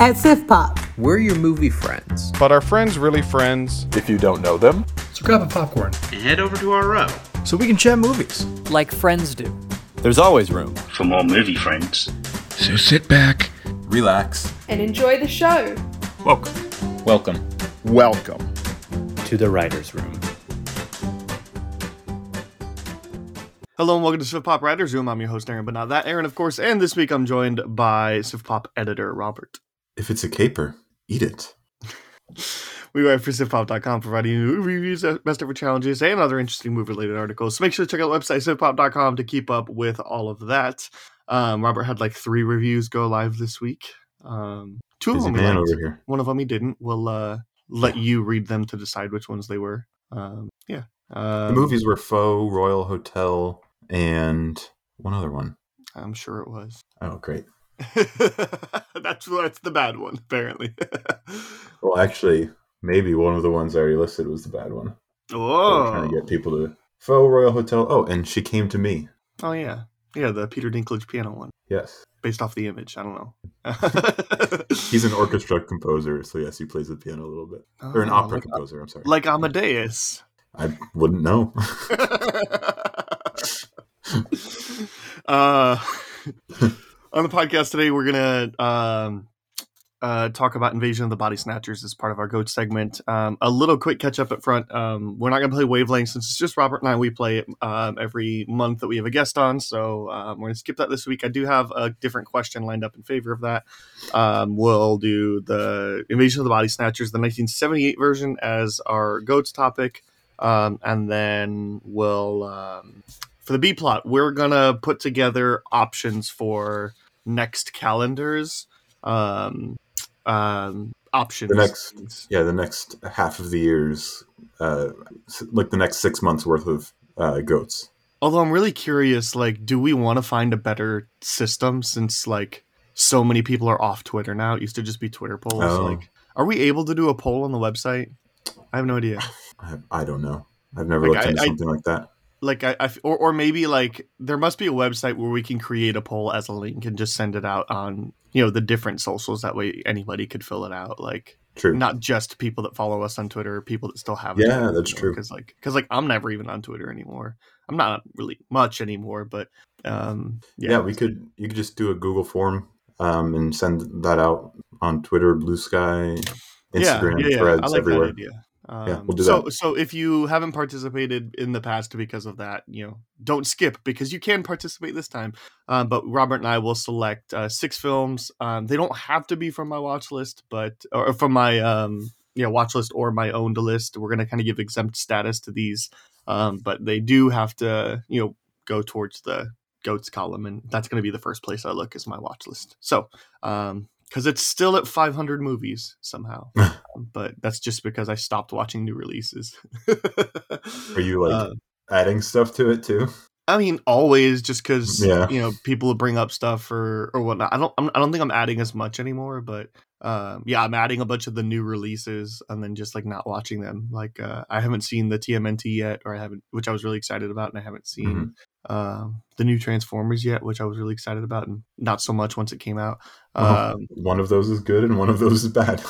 At Siftpop, We're your movie friends. But are friends really friends? If you don't know them, So grab a popcorn and head over to our row so we can chat movies. like friends do. there's always room. for more movie friends. So sit back. Relax. and enjoy the show. Welcome. Welcome. Welcome. To the writer's room. Hello and welcome to Siftpop Writers Room. I'm your host, Aaron, but not that Aaron, of course. And this week I'm joined by Siftpop editor Robert. If it's a caper, eat it. We write for Siftpop.com, providing you movie reviews, uh, best ever challenges, and other interesting movie-related articles. So make sure to check out the website Siftpop.com to keep up with all of that. Um, Robert had like three reviews go live this week. Um, two of them he man over here. One of them he didn't. We'll uh, let you read them to decide which ones they were. Um, yeah. Um, The movies were Faux, Royal Hotel, and one other one. I'm sure it was. Oh, great. that's that's the bad one, apparently. Well, actually, maybe one of the ones I already listed was the bad one. Was trying to get people to Faux, Royal Hotel. Oh, and She Came to Me. Oh yeah, yeah, the Peter Dinklage piano one, Yes. based off the image. I don't know. He's an orchestra composer, so yes, he plays the piano a little bit. Or an Oh, opera like- composer, I'm sorry. like Amadeus. I wouldn't know. uh, on the podcast today, we're gonna um, uh, talk about Invasion of the Body Snatchers as part of our Goat segment. Um, a little quick catch up at front. Um, we're not gonna play Wavelength since it's just Robert and I. We play it um, every month that we have a guest on, so um, we're gonna skip that this week. I do have a different question lined up in favor of that. Um, we'll do the Invasion of the Body Snatchers, the 1978 version, as our Goats topic. Um, and then we'll for the B plot, we're gonna put together options for next calendars. Um, um, options. The next- yeah, the next half of the year's, uh, like the next six months worth of uh, goats. Although I'm really curious, like, do we want to find a better system since like so many people are off Twitter now? It used to just be Twitter polls. Oh. Like, are we able to do a poll on the website? I have no idea. I, I don't know. I've never Like, looked I- into I- something like that. Like I, I, or, or maybe like there must be a website where we can create a poll as a link and just send it out on you know the different socials that way anybody could fill it out like True. not just people that follow us on twitter people that still have Yeah, that's true. because like because like i'm never even on twitter anymore i'm not really much anymore but um yeah. yeah, we could. You could just do a Google form um, and send that out on Twitter, Blue Sky, Instagram, yeah, yeah, yeah. Threads, i like everywhere. Um, Yeah, we'll do so, that. so if you haven't participated in the past because of that, you know, don't skip because you can participate this time. Um, but Robert and I will select uh, six films. Um, they don't have to be from my watch list, but or from my um, you know watch list or my owned list. We're gonna kind of give exempt status to these, um, but they do have to you know go towards the goats column, and that's gonna be the first place I look is my watch list. So. Um, because it's still at 500 movies somehow, but that's just because I stopped watching new releases. Are you like Uh, adding stuff to it too? I mean, always just because Yeah. you know people will bring up stuff or or whatnot. I don't I'm, I don't think I'm adding as much anymore, but um, yeah, I'm adding a bunch of the new releases and then just like not watching them. Like uh, I haven't seen the TMNT yet, or I haven't, which I was really excited about, and I haven't seen Mm-hmm. um, the new Transformers yet, which I was really excited about, and not so much once it came out. Oh. Um, One of those is good and one of those is bad.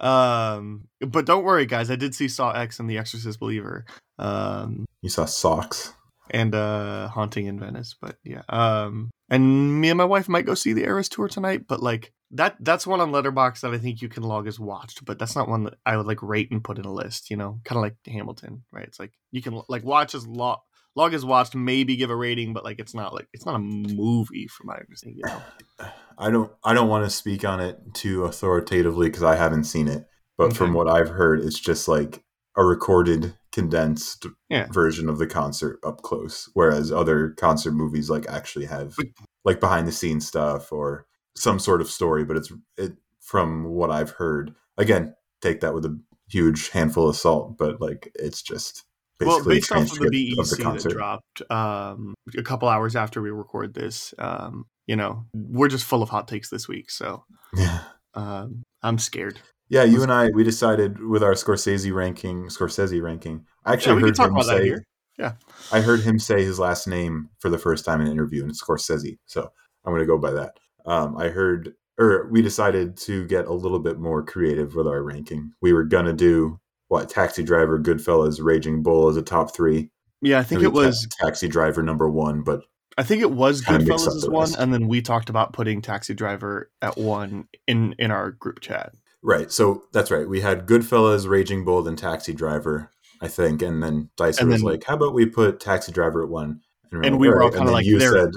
um, but don't worry, guys. I did see Saw X and The Exorcist Believer. Um, You saw socks. And uh haunting in venice but yeah um and me and my wife might go see the eras tour tonight but like that that's one on Letterboxd that i think you can log as watched but that's not one that i would like rate and put in a list you know kind of like hamilton right it's like you can like watch as log log as watched maybe give a rating but like it's not like it's not a movie from my understanding you know I don't I don't want to speak on it too authoritatively because I haven't seen it. But from what I've heard, it's just like a recorded, condensed Yeah. version of the concert up close. Whereas other concert movies like actually have like behind the scenes stuff or some sort of story. But it's it from what I've heard. Again, take that with a huge handful of salt. But like it's just well basically based off of the bec that dropped um a couple hours after we record this um you know we're just full of hot takes this week so Yeah. um i'm scared Yeah, you and I we decided with our Scorsese ranking, Scorsese ranking. I actually Yeah, heard him say. Yeah. I heard him say his last name for the first time in an interview, and it's Scorsese. So I'm going to go by that. Um, I heard or we decided to get a little bit more creative with our ranking. We were gonna do what Taxi Driver, Goodfellas, Raging Bull as a top three. Yeah, I think it was. Ta- Taxi Driver number one, but I think it was Goodfellas as one, and then we talked about putting Taxi Driver at one in in our group chat. Right. So that's right. We had Goodfellas, Raging Bull, and Taxi Driver, I think, and then Dicer And was like, "How about we put Taxi Driver at one?" we're And we were all kinda like, you they're- said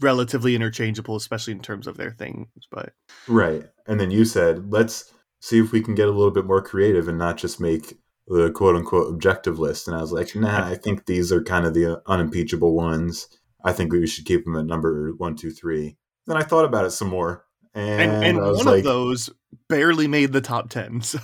Relatively interchangeable, especially in terms of their things. But right, and then you said, "Let's see if we can get a little bit more creative and not just make the quote unquote objective list." And I was like, "Nah, I think these are kind of the unimpeachable ones. I think we should keep them at number one, two, three. Then I thought about it some more, and, and and one like, of those barely made the top ten. So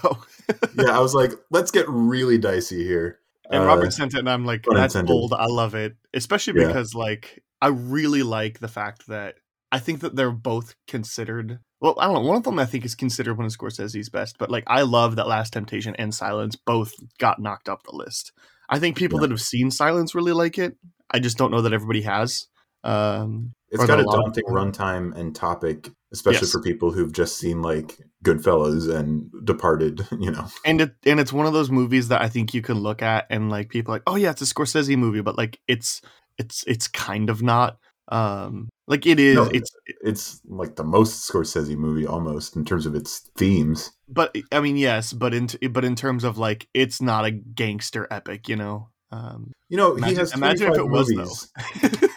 "Yeah," I was like, "Let's get really dicey here." and Uh, Robert sent it, and I'm like, that's bold. I love it, especially Yeah. because like I really like the fact that I think that they're both considered. Well, I don't know. One of them I think is considered one of Scorsese's best, but like I love that Last Temptation and Silence both got knocked up the list. I think people Yeah. that have seen Silence really like it. I just don't know that everybody has. Um, It's got a daunting runtime and topic, especially Yes. for people who've just seen like Goodfellas and Departed. You know, and it and it's one of those movies that I think you can look at and like people are like, oh yeah, it's a Scorsese movie, but like it's it's it's kind of not. Um, like it is. No, it's it's like the most Scorsese movie almost in terms of its themes. but I mean yes, but in but in terms of like it's not a gangster epic, you know. Um, You know, he has imagine if 25 it was, movies.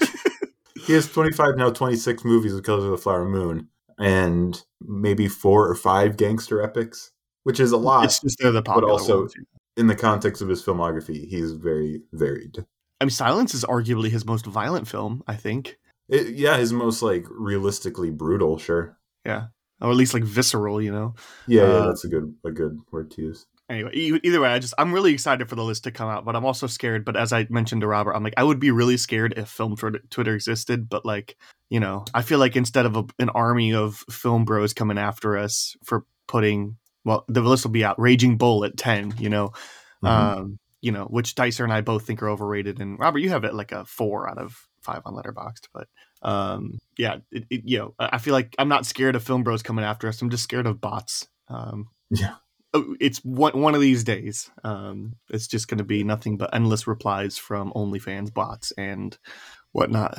he has 25 now 26 movies with Killers of the Flower Moon and maybe four or five gangster epics, which is a lot. it's just they're the popular but also- ones. in the context of his filmography, he's very varied. I mean, Silence is arguably his most violent film. I think. It, yeah, his most like realistically brutal, sure. Yeah, or at least like visceral, you know. Yeah, yeah, Uh, that's a good a good word to use. Anyway either way i just i'm really excited for the list to come out but i'm also scared but as i mentioned to robert i'm like i would be really scared if film twitter, existed but like you know i feel like instead of a, an army of film bros coming after us for putting well the list will be out raging bull at 10 you know Mhm. um you know which dicer and i both think are overrated and robert you have it like a four out of five on letterboxd but um yeah it, it, you know i I feel like i'm not scared of film bros coming after us i'm just scared of bots um Yeah. Oh, it's one one of these days. Um, it's just going to be nothing but endless replies from OnlyFans bots and whatnot.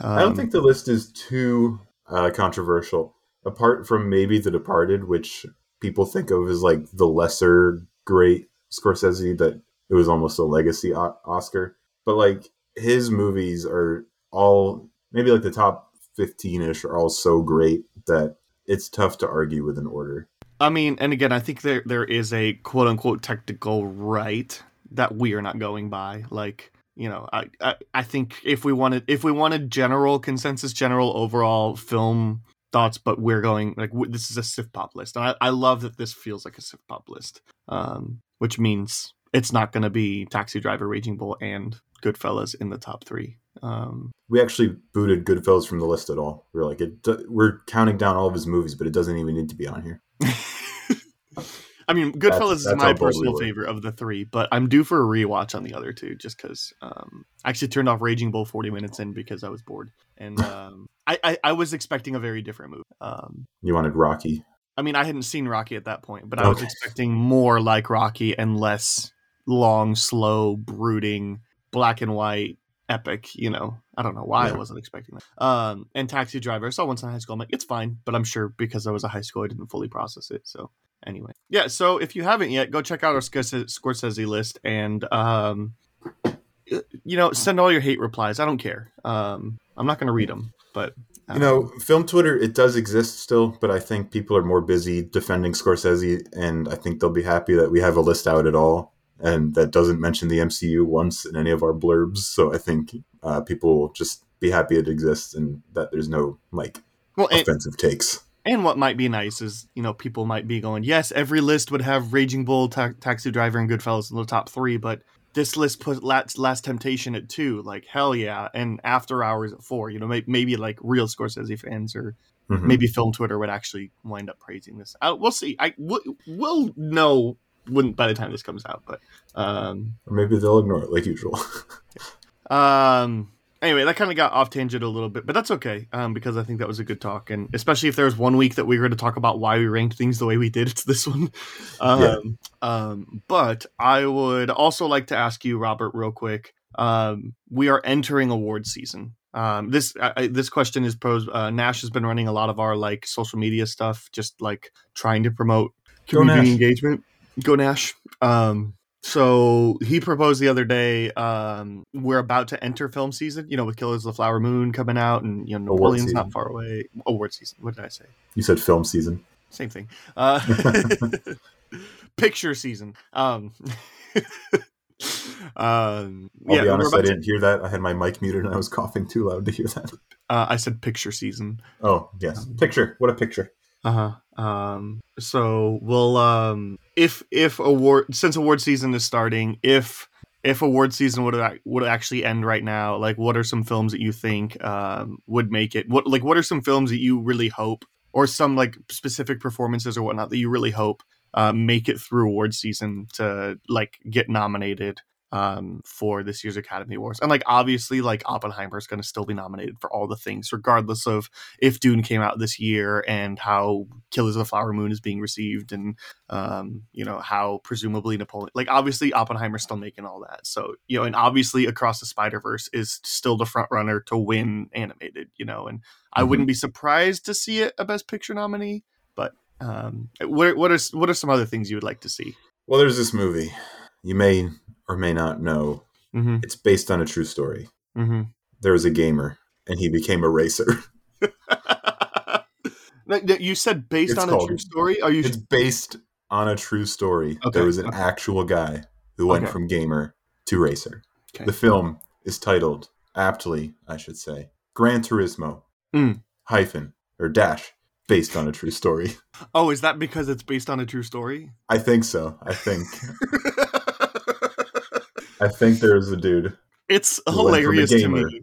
Um, I don't think the list is too uh, controversial. Apart from maybe The Departed, which people think of as like the lesser great Scorsese, that it was almost a legacy o- Oscar. But like his movies are all maybe like the top fifteen ish are all so great that it's tough to argue with an order. I mean, and again, I think there there is a quote unquote technical right that we are not going by. Like, you know, I, I I think if we wanted if we wanted general consensus, general overall film thoughts, but we're going like w- this is a Siftpop list, and I, I love that this feels like a Siftpop list, um, which means it's not going to be Taxi Driver, Raging Bull, and Goodfellas in the top three. Um, We actually booted Goodfellas from the list at all. We are like, it, we're counting down all of his movies, but it doesn't even need to be on here. I mean, Goodfellas That's- is that's my how we personal favorite of the three, but I'm due for a rewatch on the other two just because um, I actually turned off Raging Bull 40 minutes in because I was bored. And um, I, I, I was expecting a very different movie. Um, You wanted Rocky. I mean, I hadn't seen Rocky at that point, but I was expecting more like Rocky and less long, slow, brooding, black and white epic. You know, I don't know why I wasn't expecting that. Um, and Taxi Driver, I saw once in high school. I'm like, it's fine, but I'm sure because I was a high school, I didn't fully process it. So anyway, yeah. So if you haven't yet, go check out our Scorsese, list and um, you know, send all your hate replies. I don't care. Um, I'm not going to read them, but You know, film Twitter, it does exist still, but I think people are more busy defending Scorsese, and I think they'll be happy that we have a list out at all, and that doesn't mention the MCU once in any of our blurbs. So I think uh, people will just be happy it exists and that there's no like well, offensive takes. And what might be nice is, you know, people might be going, yes, every list would have Raging Bull, Ta- Taxi Driver, and Goodfellas in the top three, but this list put Last, Last Temptation at two. Like, hell yeah. And After Hours at four. You know, may- maybe like real Scorsese fans or Mhm. maybe Film Twitter would actually wind up praising this. Uh, we'll see. I we'll, we'll know when by the time this comes out, but um, Or maybe they'll ignore it like usual. um. Anyway, that kind of got off tangent a little bit, but that's okay um, because I think that was a good talk, and especially if there was one week that we were to talk about why we ranked things the way we did, it's this one. Um, Yeah. um, but I would also like to ask you, Robert, real quick. Um, we are entering award season. Um, this I, I- this question is posed. Uh, Nash has been running a lot of our like social media stuff, just like trying to promote Go community Nash. engagement. Go Nash. Um, so he proposed the other day. Um, we're about to enter film season. You know, with Killers of the Flower Moon coming out, and you know Napoleon's not far away. Award season. What did I say? You said film season. Same thing. Uh, picture season. Um, um, I'll be honest, I didn't hear that. I had my mic muted and I was coughing too loud to hear that. uh, I said picture season. Oh, yes. Picture. What a picture. Uh-huh. Um so we'll um if if award since award season is starting, if if award season would would actually end right now, like what are some films that you think um would make it? What like what are some films that you really hope or some like specific performances or whatnot that you really hope uh, make it through award season to like get nominated um for this year's Academy Awards. And like obviously like Oppenheimer is going to still be nominated for all the things regardless of if Dune came out this year and how Killers of the Flower Moon is being received and um, you know how presumably Napoleon like obviously Oppenheimer's still making all that. So, you know, and obviously Across the Spider-Verse is still the front runner to win animated, you know, and I Mhm. wouldn't be surprised to see it a best picture nominee, but um what what are what are some other things you would like to see? Well, there's this movie. You may or may not know. Mhm. It's based on a true story. Mhm. There was a gamer and he became a racer. You said based It's on a true story? Are you It's based on a true story. Okay, There was an okay. actual guy who went Okay. from gamer to racer. The film is titled, aptly, I should say, Gran Turismo Mm. hyphen or dash based on a true story. Oh, is that because it's based on a true story? I think so. I think. I think there's a dude it's Who went from a hilarious to me.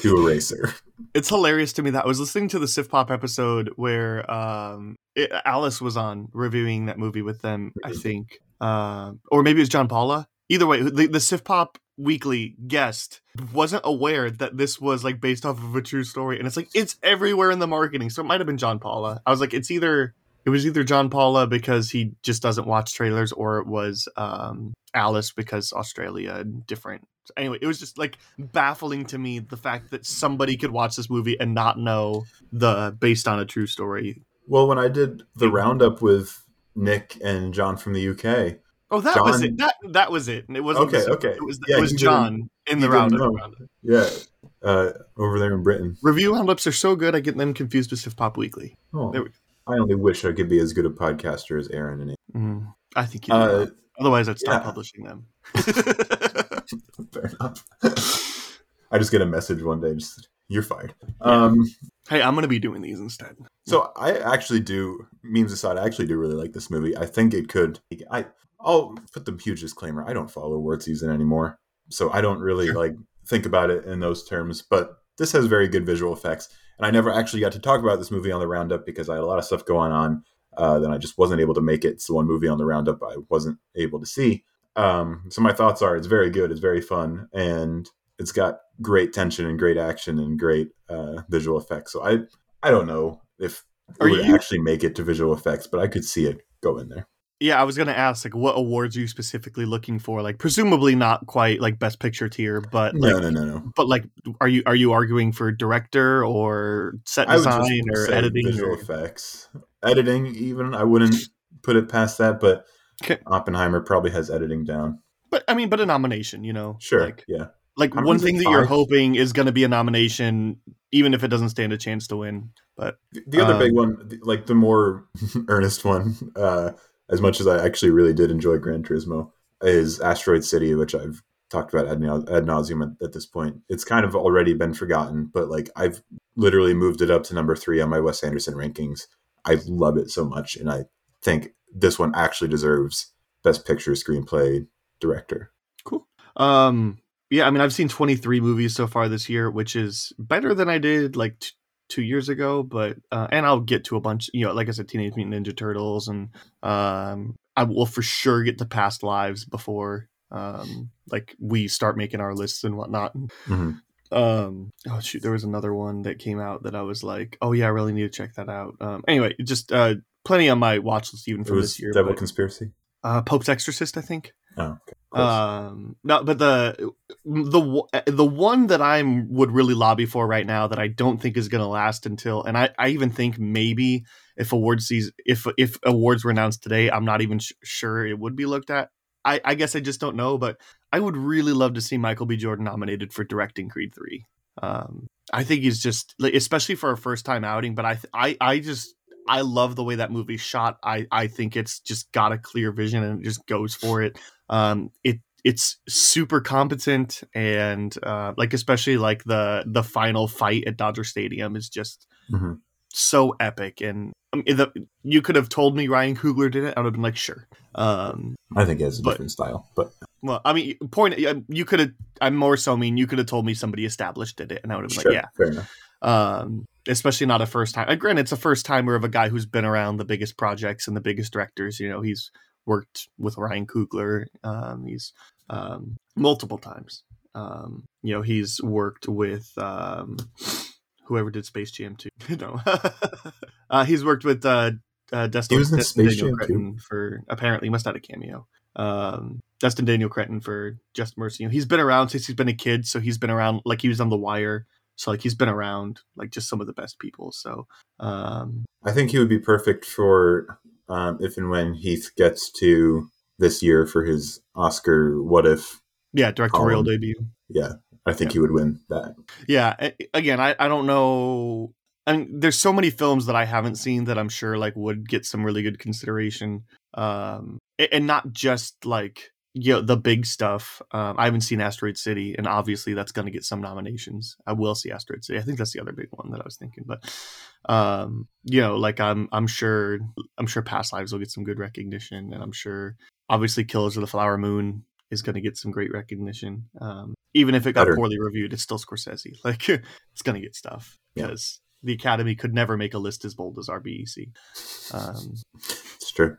to a racer. it's hilarious to me that I was listening to the Siftpop episode where um it, Alice was on reviewing that movie with them. I Mhm. think, uh, or maybe it was John Paula. Either way, the, the Siftpop weekly guest wasn't aware that this was like based off of a true story, and it's like it's everywhere in the marketing. So it might have been John Paula. I was like, it's either it was either John Paula because he just doesn't watch trailers, or it was um, Alice because Australia and different. Anyway, it was just like baffling to me the fact that somebody could watch this movie and not know the based on a true story. Well, when I did the roundup with Nick and John from the UK, Oh, that was it. That that was it. And it wasn't. Okay, the- okay. It was, Yeah, it was John in the roundup. roundup. yeah, uh, over there in Britain. Review roundups are so good, I get them confused with Siftpop Weekly. Oh, There we- I only wish I could be as good a podcaster as Aaron and Mm, I think you. Uh, Otherwise, I'd stop yeah. publishing them. Fair enough. I just get a message one day, just you're fired. Um, hey, I'm gonna be doing these instead. so I actually do. Memes aside, I actually do really like this movie. I think it could. I I'll put the huge disclaimer. I don't follow award season anymore, so I don't really Sure. like think about it in those terms. But this has very good visual effects, and I never actually got to talk about this movie on the roundup because I had a lot of stuff going on. Uh, then I just wasn't able to make it. It's the one movie on the roundup I wasn't able to see. Um, so my thoughts are: it's very good, it's very fun, and it's got great tension and great action and great uh, visual effects. So I I don't know if it Are would you- actually make it to visual effects, but I could see it go in there. Yeah, I was gonna ask like what awards are you specifically looking for? Like presumably not quite like best picture tier, but No, like no, no, no. but like are you are you arguing for director or set I would just design or editing? visual or- effects, editing. Even I wouldn't put it past that, but Okay. Oppenheimer probably has editing down. But I mean, but a nomination, you know, Sure, Like, yeah. like one thing that you're hoping is going to be a nomination, even if it doesn't stand a chance to win. But The, the other Um, big one, like the more earnest one, uh, as much as I actually really did enjoy Gran Turismo, is Asteroid City, which I've talked about ad, nauseum at, at this point. It's kind of already been forgotten, but like I've literally moved it up to number three on my Wes Anderson rankings. I love it so much, and I think this one actually deserves Best Picture, Screenplay, Director. cool. Um, yeah, I mean, I've seen 23 movies so far this year, which is better than I did like t- two years ago. But uh, and I'll get to a bunch. You know, like I said, Teenage Mutant Ninja Turtles, and um, I will for sure get to Past Lives before um like we start making our lists and whatnot. Mhm. Um, oh shoot, there was another one that came out that I was like, oh yeah, I really need to check that out. Um, anyway, just uh, plenty on my watch list even for this year. Devil but- Conspiracy. uh, Pope's Exorcist, I think. Oh, okay. Um, no, but the the the one that I would really lobby for right now that I don't think is going to last until, and I, I even think maybe if awards season, if if awards were announced today, I'm not even sh- sure it would be looked at. I, I guess I just don't know, but I would really love to see Michael B. Jordan nominated for directing Creed three. Um, I think he's just, like, especially for a first time outing. But I, th- I, I just, I love the way that movie shot. I, I think it's just got a clear vision and it just goes for it. Um, it, it's super competent and uh, like especially like the the final fight at Dodger Stadium is just Mhm. so epic and I mean, the, you could have told me Ryan Coogler did it I would have been like sure um, I think it has a but- different style, but well I mean point you could have I'm more so mean you could have told me somebody established did it and I would have been sure, like yeah fair enough. um, especially not a first time. Uh, granted, it's a first timer of a guy who's been around the biggest projects and the biggest directors. You know, he's worked with Ryan Coogler. Um, he's um, multiple times. Um, you know, he's worked with um, whoever did Space Jam 2. no, uh, he's worked with uh, uh, Destin, He was in Destin Space Daniel Jam 2? Cretton for apparently he must have had a cameo. Um, Destin Daniel Cretton for Just Mercy. You know, he's been around since he's been a kid, so he's been around like he was on The Wire. So like he's been around like just some of the best people. So um, I think he would be perfect for um, if and when Heath gets to this year for his Oscar. What if? yeah, directorial Colin. debut. Yeah, I think he would win that. Yeah, again, I, I don't know. I mean, there's so many films that I haven't seen that I'm sure like would get some really good consideration. Um, and not just like you know the big stuff. Um, I haven't seen Asteroid City, and obviously that's going to get some nominations. I will see Asteroid City. I think that's the other big one that I was thinking. But um, you know, like I'm I'm sure I'm sure Past Lives will get some good recognition, and I'm sure obviously Killers of the Flower Moon is going to get some great recognition. Um, even if it got Better. poorly reviewed, it's still Scorsese. Like it's going to get stuff Yeah. because the Academy could never make a list as bold as RBEC. Um, It's true.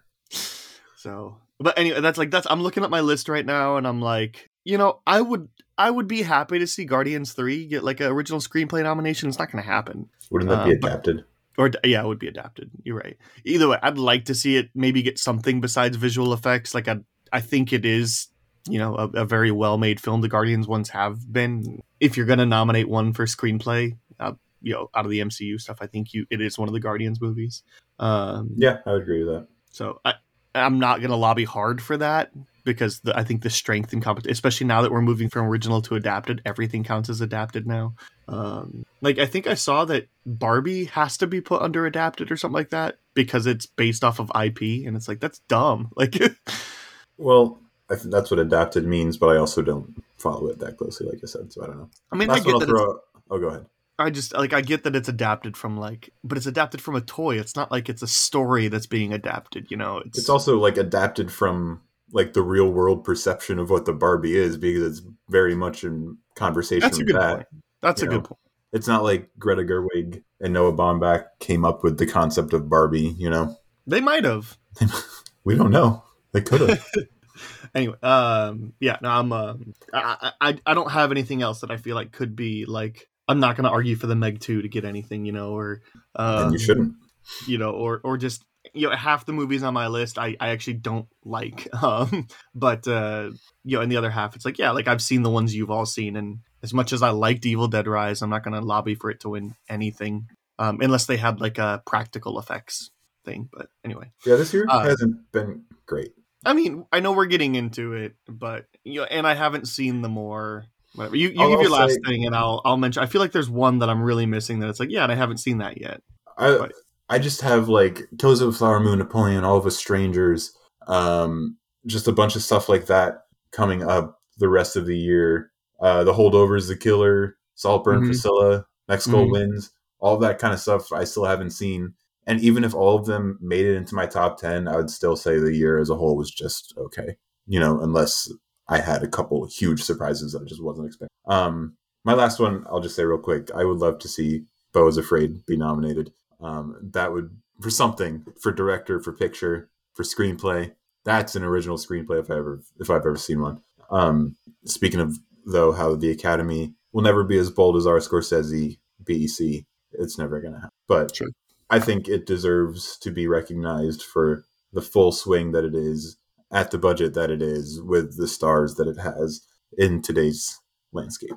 so, but anyway, that's like that's. I'm looking at my list right now, and I'm like, you know, I would I would be happy to see Guardians Three get like an original screenplay nomination. It's not going to happen. Wouldn't that be Uh, but- adapted? Or yeah, it would be adapted. You're right. Either way, I'd like to see it maybe get something besides visual effects. Like I, I think it is, you know, a, a very well made film. The Guardians ones have been. If you're gonna nominate one for screenplay, uh, you know, out of the MCU stuff, I think you it is one of the Guardians movies. Um, Yeah, I would agree with that. so I, I'm not gonna lobby hard for that because the, I think the strength and competition, especially now that we're moving from original to adapted, everything counts as adapted now. Um, like I think I saw that Barbie has to be put under adapted or something like that because it's based off of IP, and it's like that's dumb. Like, Well, I think that's what adapted means, but I also don't follow it that closely, like I said. So I don't know. I mean, Last I get I'll that. Throw. out- Oh, go ahead. I just like I get that it's adapted from like, but it's adapted from a toy. It's not like it's a story that's being adapted. You know, it's, It's also like adapted from like the real world perception of what the Barbie is because it's very much in conversation that's a with good that. point. That's a you good point. It's not like Greta Gerwig and Noah Baumbach came up with the concept of Barbie. You know, They might have. we don't know. They could have. anyway um yeah no i'm um I, I i don't have anything else that i feel like could be like i'm not gonna argue for the meg 2 to get anything you know or um, and you shouldn't. you know or or just you know half the movies on my list i i actually don't like um but uh you know and the other half it's like yeah like i've seen the ones you've all seen and as much as i liked evil dead rise i'm not gonna lobby for it to win anything um unless they had like a practical effects thing but anyway Yeah, this year Uh, hasn't been great. I mean, I know we're getting into it, but you know, and I haven't seen the more. Whatever you, you I'll- give your last say- thing, and I'll I'll mention. I feel like there's one that I'm really missing. That it's like, yeah, and I haven't seen that yet. I Right. I just have like Killers of the Flower Moon, Napoleon, All of Us Strangers, um, just a bunch of stuff like that coming up the rest of the year. Uh, the Holdovers, The Killer, Saltburn, Mhm. Priscilla, Mexico Mhm. Wins, all that kind of stuff I still haven't seen. And even if all of them made it into my top ten, I would still say the year as a whole was just okay. You know, unless I had a couple huge surprises that I just wasn't expecting. Um, my last one, I'll just say real quick. I would love to see Beau is Afraid be nominated. Um, that would for something for director, for picture, for screenplay. That's an original screenplay if I ever if I've ever seen one. Um, speaking of though, how the Academy will never be as bold as our Scorsese BEC. It's never going to happen. But Sure. I think it deserves to be recognized for the full swing that it is at the budget that it is with the stars that it has in today's landscape.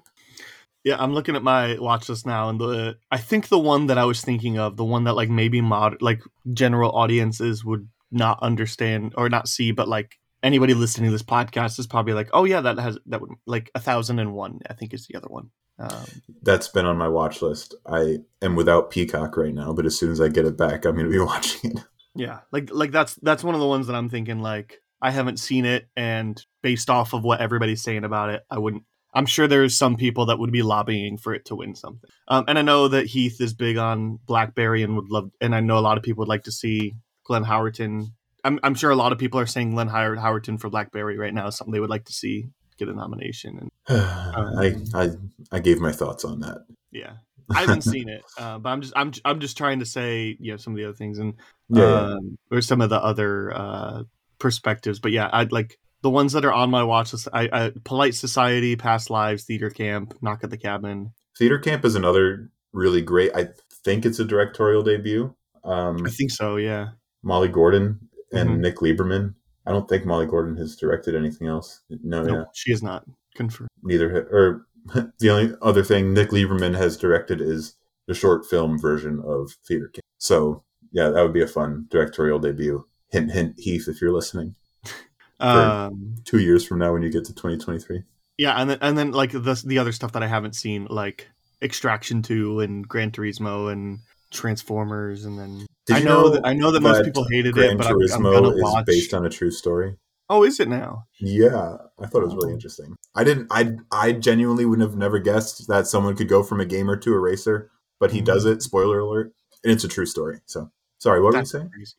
Yeah, I'm looking at my watch list now, and the I think the one that I was thinking of, the one that like maybe mod like general audiences would not understand or not see, but like anybody listening to this podcast is probably like, oh yeah, that has that would like a thousand and one. I think is the other one. Um, That's been on my watch list. I am without Peacock right now, but as soon as I get it back, I'm going to be watching it. yeah, like like that's that's one of the ones that I'm thinking like I haven't seen it, and based off of what everybody's saying about it, I wouldn't. I'm sure there's some people that would be lobbying for it to win something. Um, and I know that Heath is big on Blackberry and would love, and I know a lot of people would like to see Glenn Howerton. I'm, I'm sure a lot of people are saying Glenn Howerton for Blackberry right now is something they would like to see get a nomination. And I, I I gave my thoughts on that. yeah, I haven't seen it, uh, but I'm just I'm I'm just trying to say you know some of the other things and Yeah, um, or some of the other uh, perspectives. But yeah, I'd like the ones that are on my watch list. I, I Polite Society, Past Lives, Theater Camp, Knock at the Cabin. Theater Camp is another really great. I think it's a directorial debut. Um, I think so. Yeah. Molly Gordon and Mhm. Nick Lieberman. I don't think Molly Gordon has directed anything else. No, No, yeah, she is not confirmed. neither. Or the only other thing Nick Lieberman has directed is the short film version of Theater Camp. So yeah, that would be a fun directorial debut. Hint, hint, Heath, if you're listening. Um, Two years from now, when you get to 2023. yeah, and then and then like the the other stuff that I haven't seen, like Extraction Two and Gran Turismo and Transformers, and then I you know, that I know that most people hated Gran it, but I'm, I'm Turismo gonna is watch. based on a true story. oh, is it now? Yeah, I thought it was Oh. really interesting. I didn't. I I genuinely wouldn't have never guessed that someone could go from a gamer to a racer, but he does it. Spoiler alert! And it's a true story. So sorry, what were you saying? crazy.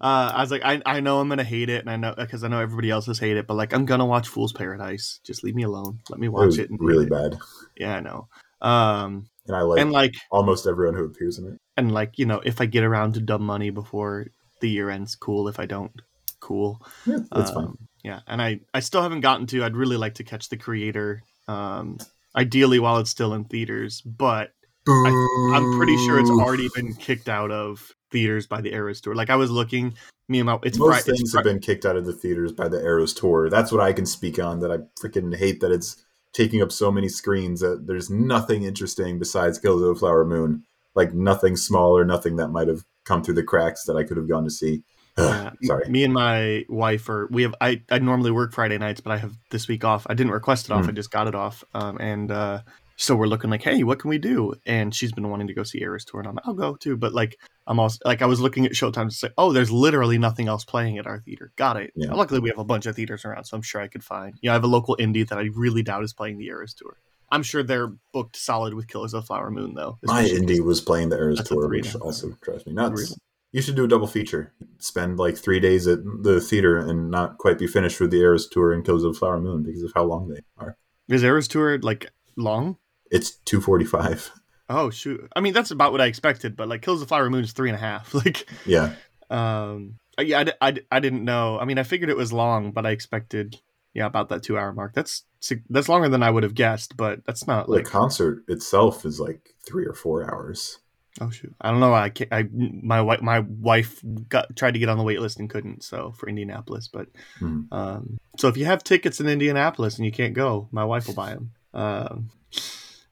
Uh, I was like, I, I know I'm gonna hate it, and I know because I know everybody else has hated it, but like I'm gonna watch Fool's Paradise. Just leave me alone. Let me watch it. and hate really it. bad, Yeah, I know. Um, and I like, and like, almost everyone who appears in it. and like, you know, if I get around to dumb money before the year ends, cool. If I don't, cool. Yeah, that's fine. Um, Yeah, and I I still haven't gotten to. I'd really like to catch the creator. Um, ideally while it's still in theaters, but I'm pretty sure it's already been kicked out of theaters by the Eras Tour. Like I was looking, me and my it's Most Fri- it's things Fri- have been kicked out of the theaters by the Eras tour. That's what I can speak on. That I freaking hate that it's taking up so many screens. That there's nothing interesting besides Kills of the Flower Moon. Like nothing smaller, nothing that might have come through the cracks that I could have gone to see. Sorry. Me and my wife are we have I I normally work Friday nights, but I have this week off. I didn't request it off. Hmm. I just got it off. Um, and uh, so we're looking like, hey, what can we do? And she's been wanting to go see Eras Tour, and I'm like, I'll go too. But like, I'm also like, I was looking at Showtime to say, oh, there's literally nothing else playing at our theater. Got it. Yeah. Luckily, we have a bunch of theaters around, so I'm sure I could find. Yeah, I have a local indie that I really doubt is playing the Eras Tour. I'm sure they're booked solid with Killers of the Flower Moon though. My indie was playing the Eras a tour, which also drives me nuts. You should do a double feature. Spend like three days at the theater and not quite be finished with the Eras tour and Killers of the Flower Moon because of how long they are. Is Eras Tour like long? It's two forty five. Oh shoot! I mean, that's about what I expected, but like Kills the Flower Moon is three and a half. Like, Yeah, um, yeah, I, I, I didn't know. I mean, I figured it was long, but I expected, yeah, about that two hour mark. That's that's longer than I would have guessed, but that's not the like. concert itself is like three or four hours. Oh shoot! I don't know. I can't, I my wife my wife got tried to get on the wait list and couldn't. So for Indianapolis, but Hmm. um, so if you have tickets in Indianapolis and you can't go, my wife will buy them. Um,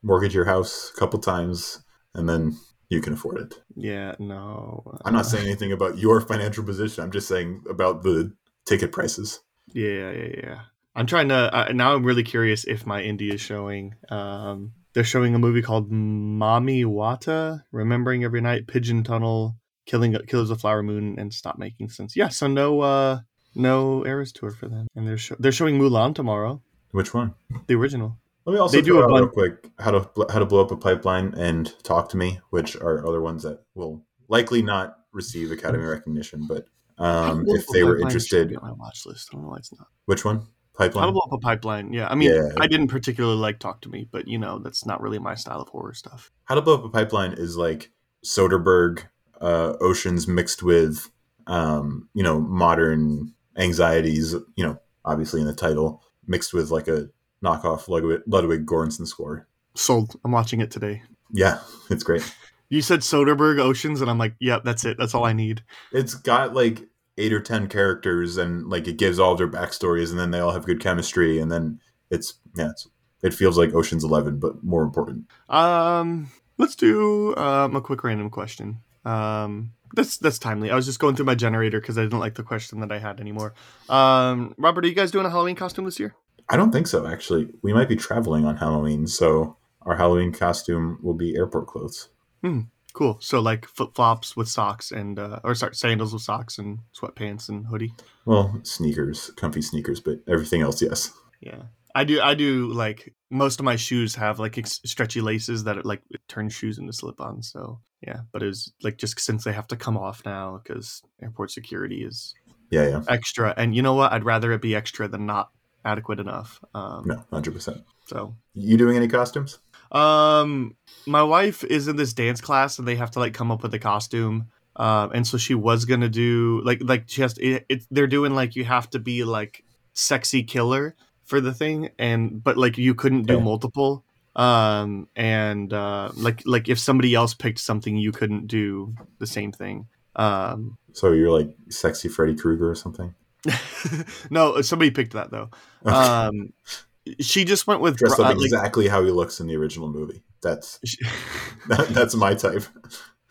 Mortgage your house a couple times and then you can afford it. yeah, no, I'm not uh, saying anything about your financial position. I'm just saying about the ticket prices. Yeah, yeah, yeah. I'm trying to uh, now. I'm really curious if my indie is showing. Um, they're showing a movie called Mami Wata, Remembering Every Night, Pigeon Tunnel, Killing Killers of Flower Moon, and Stop Making Sense. Yeah, so no, uh, no Eras tour for them, and they're sho- they're showing Mulan tomorrow, Which one? the original. Let me also They do a out real quick how to how to blow up a pipeline and talk to me, which are other ones that will likely not receive Academy recognition, but um, if they were interested, on my watch list. I don't know why it's not. which one? Pipeline. How to Pipeline. blow up a pipeline? Yeah, I mean, Yeah. I didn't particularly like Talk to Me, but you know, that's not really my style of horror stuff. How to blow up a pipeline is like Soderbergh uh, oceans mixed with um, you know modern anxieties. You know, obviously in the title, mixed with like a knockoff Ludwig, Ludwig Göransson score. Sold. I'm watching it today. Yeah, it's great. You said Soderbergh Oceans, and I'm like, yep, that's it. That's all I need. It's got like eight or ten characters, and like it gives all their backstories, and then they all have good chemistry, and then it's yeah, it's, it feels like Ocean's Eleven, but more important. Um, let's do um, a quick random question. Um, that's that's timely. I was just going through my generator because I didn't like the question that I had anymore. Um, Robert, are you guys doing a Halloween costume this year? I don't think so. Actually, we might be traveling on Halloween, so our Halloween costume will be airport clothes. Hmm. Cool. So like flip flops with socks and uh, or sorry, sandals with socks and sweatpants and hoodie. Well, sneakers, comfy sneakers, but everything else, yes. Yeah. I do. I do like most of my shoes have like ex- stretchy laces that it, like it turns shoes into slip-ons. So yeah, but it was like just since they have to come off now because airport security is Yeah, yeah. extra, and you know what? I'd rather it be extra than not adequate enough. Um, No, hundred percent. So You doing any costumes? um, my wife is in this dance class, and they have to like come up with a costume. Um, and so she was gonna do like like she has to, it, it, they're doing like you have to be like sexy killer for the thing, and but like you couldn't do Okay. multiple. Um, and uh, like like if somebody else picked something, you couldn't do the same thing. Um, So you're like sexy Freddy Krueger or something? no, somebody picked that though. Um, she just went with Dressed up like- exactly how he looks in the original movie. That's she- that, that's my type.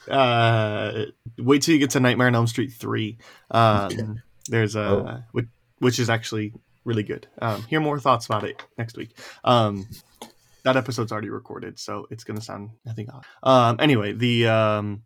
uh wait till you get to nightmare on elm street 3 um Okay. there's a Oh. which, which is actually really good um hear more thoughts about it next week um that episode's already recorded so it's gonna sound i think odd. um anyway the um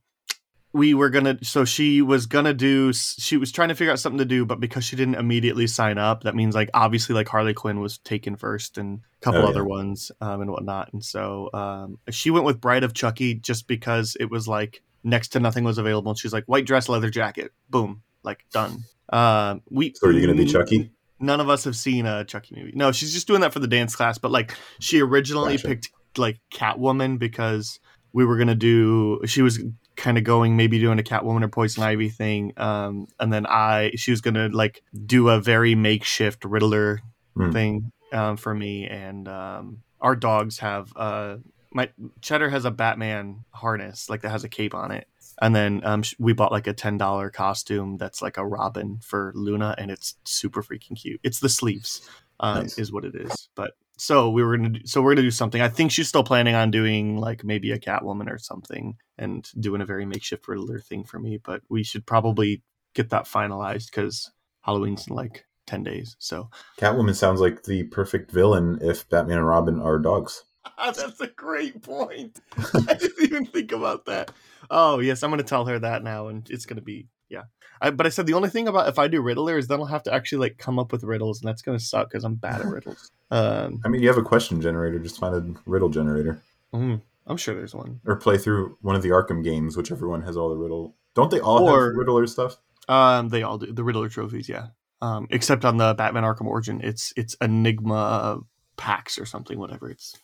we were gonna so she was gonna do she was trying to figure out something to do but because she didn't immediately sign up that means like obviously like harley quinn was taken first and a couple Oh, yeah. other ones um and whatnot and so um she went with bride of chucky just because it was like next to nothing was available and she's like white dress leather jacket boom like done um we So are you gonna be Chucky? none of us have seen a Chucky movie. No, she's just doing that for the dance class. But like, she originally Gotcha. picked like Catwoman because we were gonna do. She was kind of going maybe doing a Catwoman or Poison Ivy thing. Um, and then I, she was gonna like do a very makeshift Riddler Hmm. thing um, for me. And um, our dogs have uh, my Cheddar has a Batman harness like that has a cape on it. And then um, we bought like a ten dollar costume that's like a Robin for Luna, and it's super freaking cute. It's the sleeves, um, Nice. is what it is. But so we were gonna do, so we're gonna do something. I think she's still planning on doing like maybe a Catwoman or something, and doing a very makeshift Riddler thing for me. But we should probably get that finalized because Halloween's in like ten days. So Catwoman sounds like the perfect villain if Batman and Robin are dogs. that's a great point. I didn't even think about that. Oh yes, I'm gonna tell her that now, and it's gonna be yeah. I, but I said the only thing about if I do Riddler is then I'll have to actually like come up with riddles, and that's gonna suck because I'm bad at riddles. Um, I mean, you have a question generator. Just find a riddle generator, mm, I'm sure there's one. or play through one of the Arkham games, which everyone has all the riddle. Don't they all Or- have Riddler stuff? Um, they all do the Riddler trophies, yeah. Um, except on the Batman Arkham Origin, it's it's Enigma packs or something, whatever. It's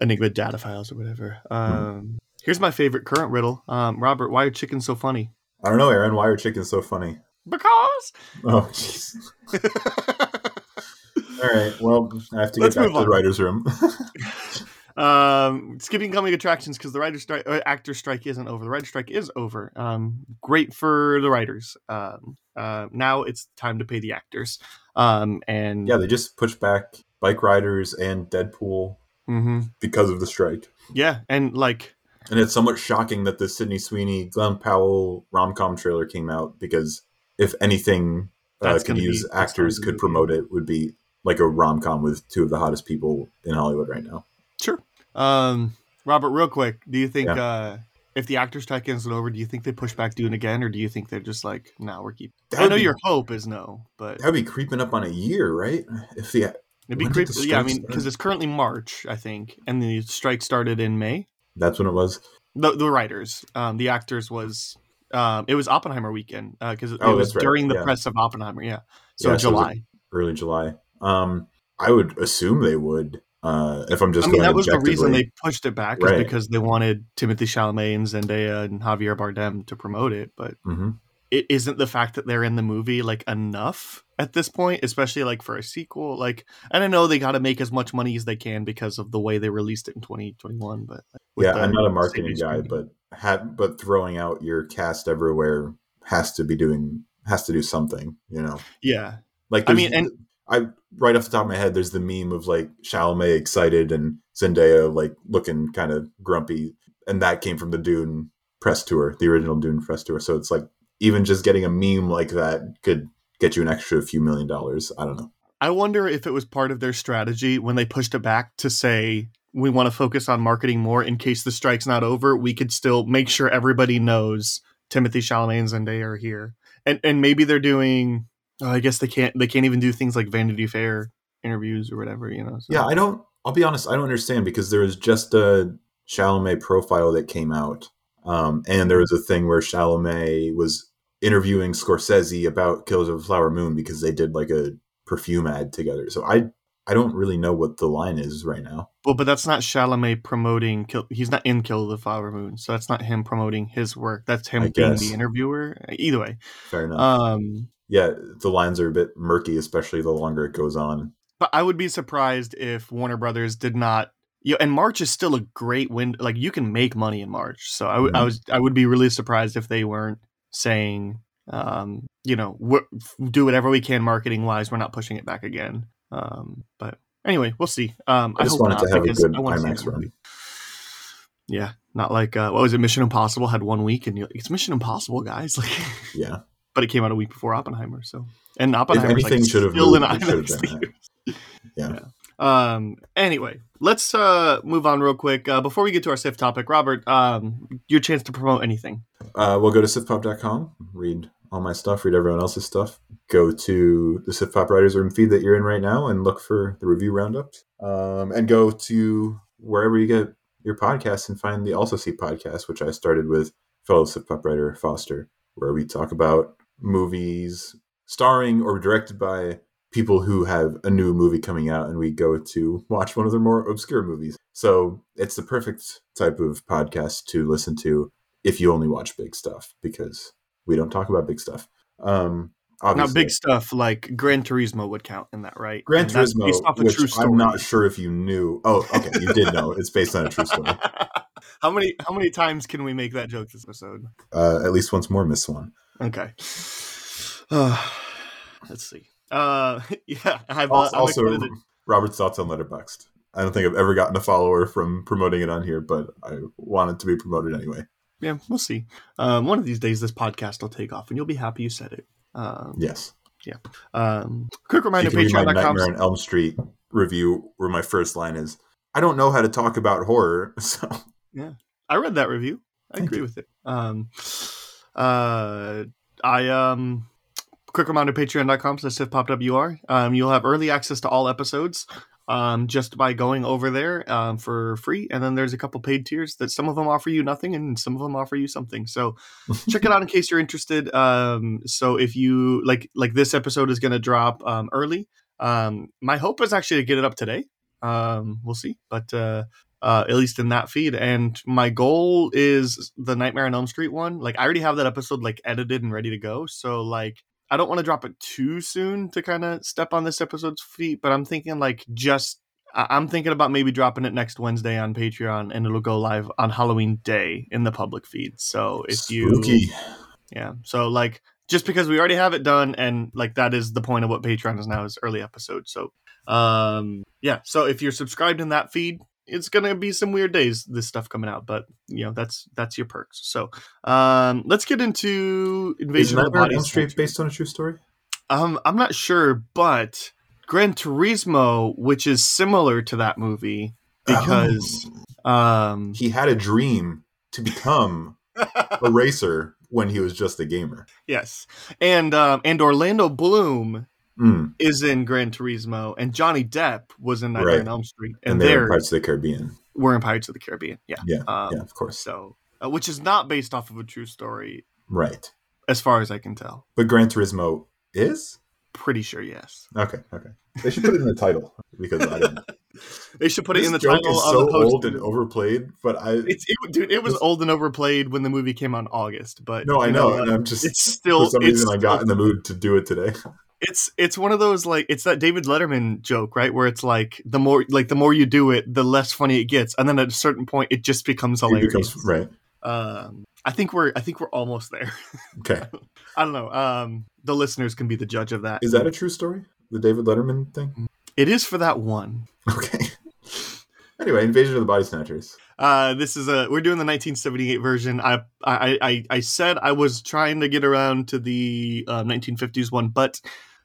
Enigma data files or whatever. Um, here's my favorite current riddle. Um, Robert, why are chickens so funny? I don't know, Aaron. Why are chickens so funny? Because. Oh, jeez. All right. Well, I have to get Let's back move to the writers' room. um, skipping coming attractions because the writer strike, uh, actor strike isn't over. The writer strike is over. Um, great for the writers. Um, uh, now it's time to pay the actors. Um, and yeah, they just pushed back bike riders and Deadpool Mhm. because of the strike. yeah, and like And it's somewhat shocking that the Sydney Sweeney, Glenn Powell rom com trailer came out because if anything uh, could use be- actors could promote it would be like a rom com with two of the hottest people in Hollywood right now. Sure. Um, Robert, real quick, do you think uh, if the actors strike isn't over, do you think they push back doing it again, or do you think they're just like, no, we're keeping? That I know be- your hope is no, but That would be creeping up on a year, right? If the it'd be creepy. Yeah, I mean, because it's currently March, I think, and the strike started in May. That's when it was. The the writers, um, the actors was, um, it was Oppenheimer weekend because it, Oh, was right, during the yeah. press of Oppenheimer. Yeah, so Yeah, so July. early July. Um, I would assume they would. Uh, if I'm just I mean, that was the reason they pushed it back, is Right. because they wanted Timothée Chalamet and Zendaya and Javier Bardem to promote it, but Mhm. it isn't the fact that they're in the movie like enough at this point, especially like for a sequel. Like, and I know they got to make as much money as they can because of the way they released it in 2021. But like, Yeah, the I'm not a marketing guy, movie. but had but throwing out your cast everywhere has to be doing has to do something, you know. yeah, Like I mean, and- I right off the top of my head, there's the meme of like Chalamet excited and Zendaya like looking kind of grumpy, and that came from the Dune press tour, the original Dune press tour. So it's like even just getting a meme like that could get you an extra few million dollars. I don't know. I wonder if it was part of their strategy when they pushed it back to say we want to focus on marketing more in case the strike's not over. We could still make sure everybody knows Timothée Chalamet and Zendaya are here, and and maybe they're doing. Oh, I guess they can't. They can't even do things like Vanity Fair interviews or whatever. You know. so- Yeah, I don't. I'll be honest. I don't understand because there was just a Chalamet profile that came out, um, and there was a thing where Chalamet was interviewing Scorsese about Killers of the Flower Moon because they did like a perfume ad together. So I I don't really know what the line is right now. Well, but that's not Chalamet promoting. Kill, he's not in Kill of the Flower Moon, so that's not him promoting his work. That's him I being guess. the interviewer. Either way, Fair enough. um, yeah, the lines are a bit murky, especially the longer it goes on. but I would be surprised if Warner Brothers did not. You know, and March is still a great window. Like you can make money in March, so I, would- I Mhm. was I would be really surprised if they weren't saying, um, you know, do whatever we can marketing wise. We're not pushing it back again. Um, but anyway, we'll see. Um, I I, just wanted not to have a good I IMAX run. Yeah, not like uh, what was it? Mission Impossible had one week, and you're like, it's Mission Impossible, guys. Like, Yeah, but it came out a week before Oppenheimer, so and Oppenheimer anything should have still moved, have IMAX been Yeah. Um. Anyway, let's uh move on real quick. Uh, before we get to our SIF topic, Robert, um, your chance to promote anything. Uh, we'll go to siftpop.com, read all my stuff, read everyone else's stuff. Go to the Siftpop Writers Room feed that you're in right now and look for the review roundups. Um, and go to wherever you get your podcasts and find the Also See podcast, which I started with fellow Siftpop writer Foster, where we talk about movies starring or directed by people who have a new movie coming out and we go to watch one of their more obscure movies. So it's the perfect type of podcast to listen to if you only watch big stuff because we don't talk about big stuff. Um, Now, obviously, big stuff like Gran Turismo would count in that, right? Gran And Turismo, based off a true story. I'm not sure if you knew. Oh, okay, you did know. It's based on a true story. how many how many times can we make that joke this episode? Uh, at least once more, Miss Swan. Okay. Uh, let's see. Uh, yeah, I've, uh, Also, I'm also Robert's thoughts on Letterboxd. I don't think I've ever gotten a follower from promoting it on here, but I want it to be promoted anyway. yeah, we'll see. Um, one of these days, this podcast will take off, and you'll be happy you said it. Um, Yes. Yeah. Um, quick reminder: Patreon.com. Nightmare on Elm Street review, where my first line is, "I don't know how to talk about horror." So yeah, I read that review. I Thank agree you. with it. Um, uh, I um, quick reminder: Patreon.com slash SiftpopWR. Um, you'll have early access to all episodes. Um, just by going over there um, for free, and then there's a couple paid tiers that some of them offer you nothing, and some of them offer you something. So check it out in case you're interested. Um, so if you like, like this episode is going to drop um, early. Um, my hope is actually to get it up today. Um, we'll see, but uh, uh, at least in that feed. And my goal is the Nightmare on Elm Street one. Like I already have that episode like edited and ready to go. So like I don't want to drop it too soon to kind of step on this episode's feet, but I'm thinking like just I'm thinking about maybe dropping it next Wednesday on Patreon, and it'll go live on Halloween Day in the public feed. So if you yeah. So like just because we already have it done and like that is the point of what Patreon is now is early episodes. So um yeah, so if you're subscribed in that feed, it's gonna be some weird days this stuff coming out, but you know that's that's your perks. So um let's get into Invasion of the Body Street Snatchers. based on a true story? Um I'm not sure, but Gran Turismo, which is similar to that movie, because um he had a dream to become a racer when he was just a gamer. yes. And um and Orlando Bloom Mm. is in Gran Turismo, and Johnny Depp was in Nightmare Right. on Elm Street, And, and, they're in Pirates of the Caribbean. we're in Pirates of the Caribbean. Yeah, Yeah, um, yeah, of course. So, uh, which is not based off of a true story, Right. as far as I can tell. But Gran Turismo is? Pretty sure, yes. Okay, okay. They should put it in the title because I don't. They should put it in the joke title is so the old and overplayed, but I It's it, dude. It was This- old and overplayed when the movie came out in August, but no, I you know, and I'm just it's still for some it's reason I got in the mood to do it today. it's it's one of those like it's that David Letterman joke, right? Where it's like the more like the more you do it, the less funny it gets, and then at a certain point, it just becomes hilarious. becomes right. Um, I think we're I think we're almost there. Okay. I don't know. Um, the listeners can be the judge of that. Is that a true story? The David Letterman thing? It is for that one. Okay. Anyway, Invasion of the Body Snatchers. Uh, this is a we're doing the 1978 version. I I I, I said I was trying to get around to the uh, 1950s one, but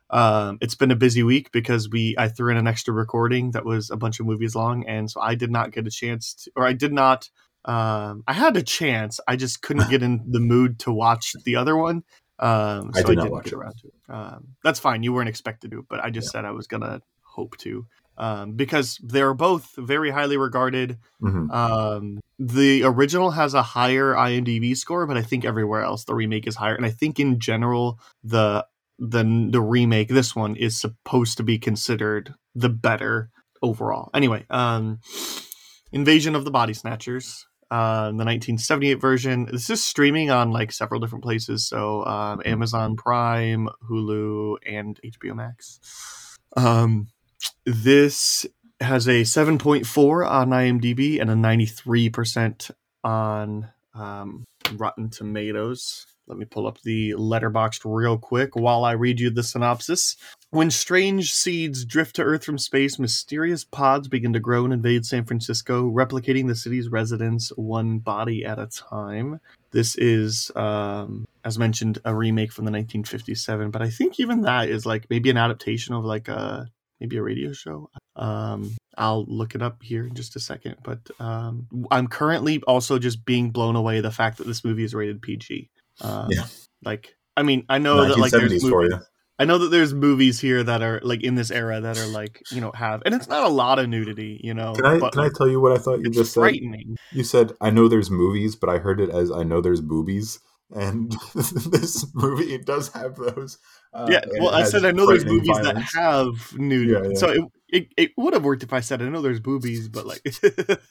um, it's been a busy week because we I threw in an extra recording that was a bunch of movies long, and so I did not get a chance to, or I did not. Um, I had a chance, I just couldn't get in the mood to watch the other one. Um, so I did not watch it. around to it. Um, that's fine. You weren't expected to, but I just said I was gonna hope to. Um, because they're both very highly regarded. hmm Um, the original has a higher IMDb score, but I think everywhere else the remake is higher. And I think in general the the the remake, this one is supposed to be considered the better overall. Anyway, um, Invasion of the Body Snatchers. Uh, the 1978 version. This is streaming on like several different places, so um, Amazon Prime, Hulu, and HBO Max. Um, this has a 7.4 on IMDb and a 93% on um, Rotten Tomatoes. Let me pull up the Letterboxd real quick while I read you the synopsis. When strange seeds drift to Earth from space, mysterious pods begin to grow and invade San Francisco, replicating the city's residents one body at a time. This is, um, as mentioned, a remake from the 1957, but I think even that is like maybe an adaptation of like a maybe a radio show. Um, I'll look it up here in just a second. But um, I'm currently also just being blown away the fact that this movie is rated PG. Um, Yeah. Like, I mean, I know that like there's 1970s for movies, you. I know that there's movies here that are like in this era that are like you know have, and it's not a lot of nudity, you know. Can I but, can I tell you what I thought you just said? You said I know there's movies, but I heard it as I know there's boobies, and this movie it does have those. Uh, yeah, well, I said I know there's movies violence. that have nudity, Yeah, yeah. so it, it it would have worked if I said I know there's boobies, but like.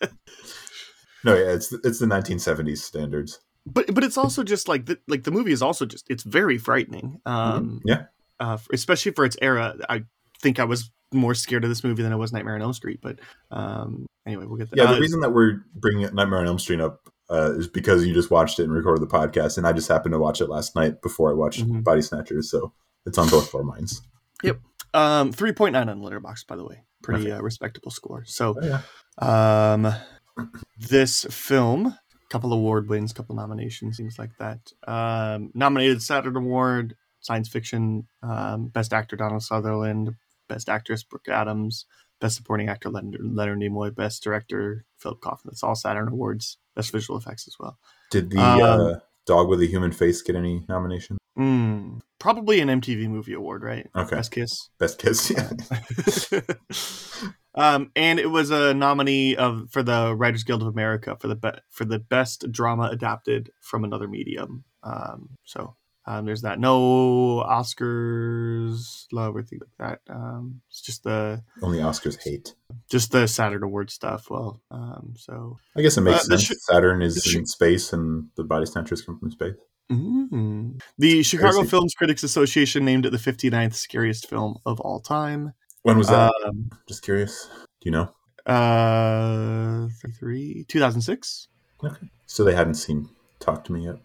No, yeah, it's it's the 1970s standards. but but it's also just like the, like the movie is also just it's very frightening um Yeah. uh, especially for its era i think i was more scared of this movie than i was nightmare on elm street but um anyway we'll get there Yeah, the Uh, reason that we're bringing Nightmare on Elm Street up uh, is because you just watched it and recorded the podcast, and I just happened to watch it last night before I watched Mhm. Body Snatchers, so it's on both of our minds. um 3.9 on letterbox by the way. Pretty uh, respectable score. So Oh, yeah. um this film couple award wins couple nominations things like that. Um nominated saturn award science fiction um best actor donald sutherland best actress brooke adams best supporting actor leonard, leonard nimoy best director philip kaufman. It's all saturn awards best visual effects as well Did the Um, uh, dog with a human face get any nomination? mm, probably an mtv movie award right Okay, best kiss best kiss. Yeah. um, and it was a nominee of for the Writers Guild of America for the be- for the best drama adapted from another medium. Um, so um, there's that. No Oscars, love or things like that. Um, it's just the Only Oscars hate. just the Saturn Award stuff. Well, um, so I guess it makes Uh, sense. sh- Saturn is sh- in space, and the Body Snatchers come from space. mm. the Chicago Crazy. Films Critics Association named it the 59th scariest film of all time. When was that? Um, Just curious. Do you know? uh, three 2006. So they hadn't seen Talk to Me yet,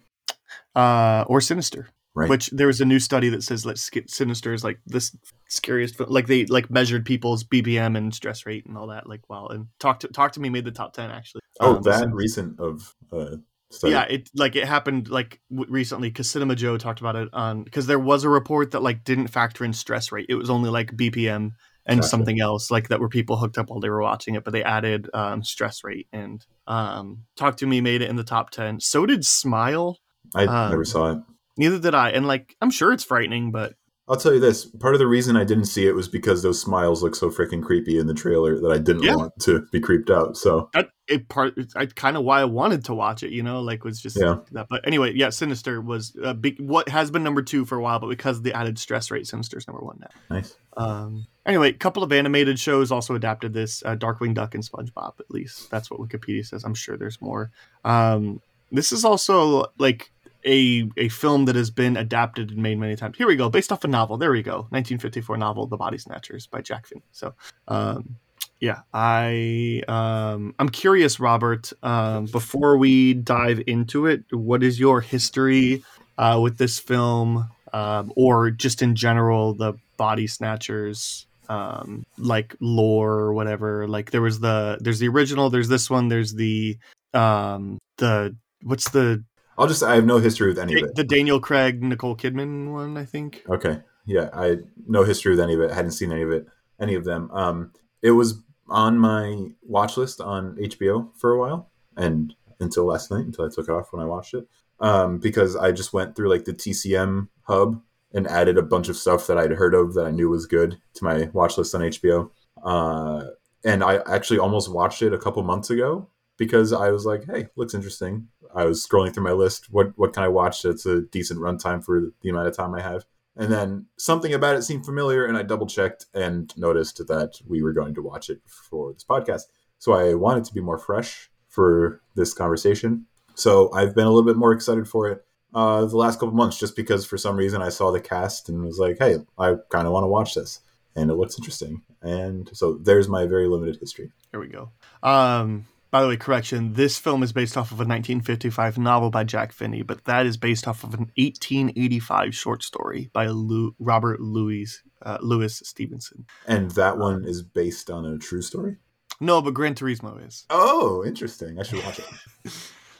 uh, or Sinister. right? Which there was a new study that says that Sinister is like this scariest. Like they like measured people's BPM and stress rate and all that. Like wow, and talk to talk to me made the top ten actually. oh, Um, that recent of uh, study. yeah, it like it happened like w- recently because Cinema Joe talked about it on because there was a report that like didn't factor in stress rate. It was only like BPM and something else like that were people hooked up while they were watching it, but they added um, stress rate and um, Talk to Me made it in the top ten. So did Smile. I um, never saw it. Neither did I, and like I'm sure it's frightening, but I'll tell you this. Part of the reason I didn't see it was because those smiles look so freaking creepy in the trailer that I didn't Yeah. want to be creeped out. So that it part I kind of why I wanted to watch it, you know, like was just Yeah. that. But anyway, yeah, Sinister was a big what has been number two for a while, but because of the added stress rate, Sinister's number one now. nice. Um, anyway, a couple of animated shows also adapted this: uh, Darkwing Duck and SpongeBob. At least that's what Wikipedia says. I'm sure there's more. Um, this is also like a a film that has been adapted and made many times. Here we go, based off a novel. There we go, 1954 novel, The Body Snatchers by Jack Finney. So, um, yeah, I um, I'm curious, Robert. Um, before we dive into it, what is your history uh, with this film, um, or just in general the Body Snatchers? um like lore or whatever like there was the there's the original there's this one there's the um the what's the I'll just I have no history with any of it. the Daniel Craig Nicole Kidman one I think Okay. Yeah, I had no history with any of it. I hadn't seen any of it, any of them. Um, it was on my watch list on HBO for a while, and until last night, until I took it off when I watched it, um, because I just went through like the TCM hub and added a bunch of stuff that I'd heard of that I knew was good to my watch list on HBO. Uh, and I actually almost watched it a couple months ago because I was like, "Hey, looks interesting." I was scrolling through my list. What what can I watch that's a decent runtime for the amount of time I have? And then something about it seemed familiar, and I double checked and noticed that we were going to watch it for this podcast. So I wanted to be more fresh for this conversation. So I've been a little bit more excited for it uh, the last couple months, just because for some reason I saw the cast and was like, "Hey, I kind of want to watch this," and it looks interesting. And so there's my very limited history. Here we go. Um, by the way, correction. This film is based off of a 1955 novel by Jack Finney, but that is based off of an 1885 short story by Lou, Robert Louis uh, Louis Stevenson. And that one is based on a true story. No, but Gran Turismo is. Oh, interesting. I should watch it.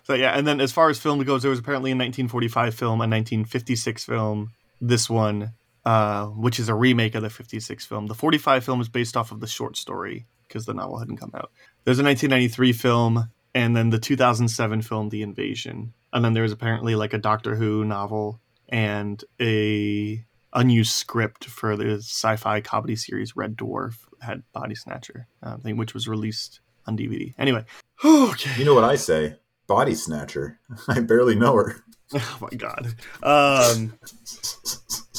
So yeah, and then as far as film goes, there was apparently a 1945 film, a 1956 film, this one, uh, which is a remake of the 56 film. The 45 film is based off of the short story because the novel hadn't come out. There's a 1993 film, and then the 2007 film, The Invasion, and then there's apparently like a Doctor Who novel and a unused script for the sci-fi comedy series Red Dwarf had Body Snatcher, uh, thing which was released on DVD. Anyway, okay. You know what I say? Body snatcher. I barely know her. Oh my god. Um,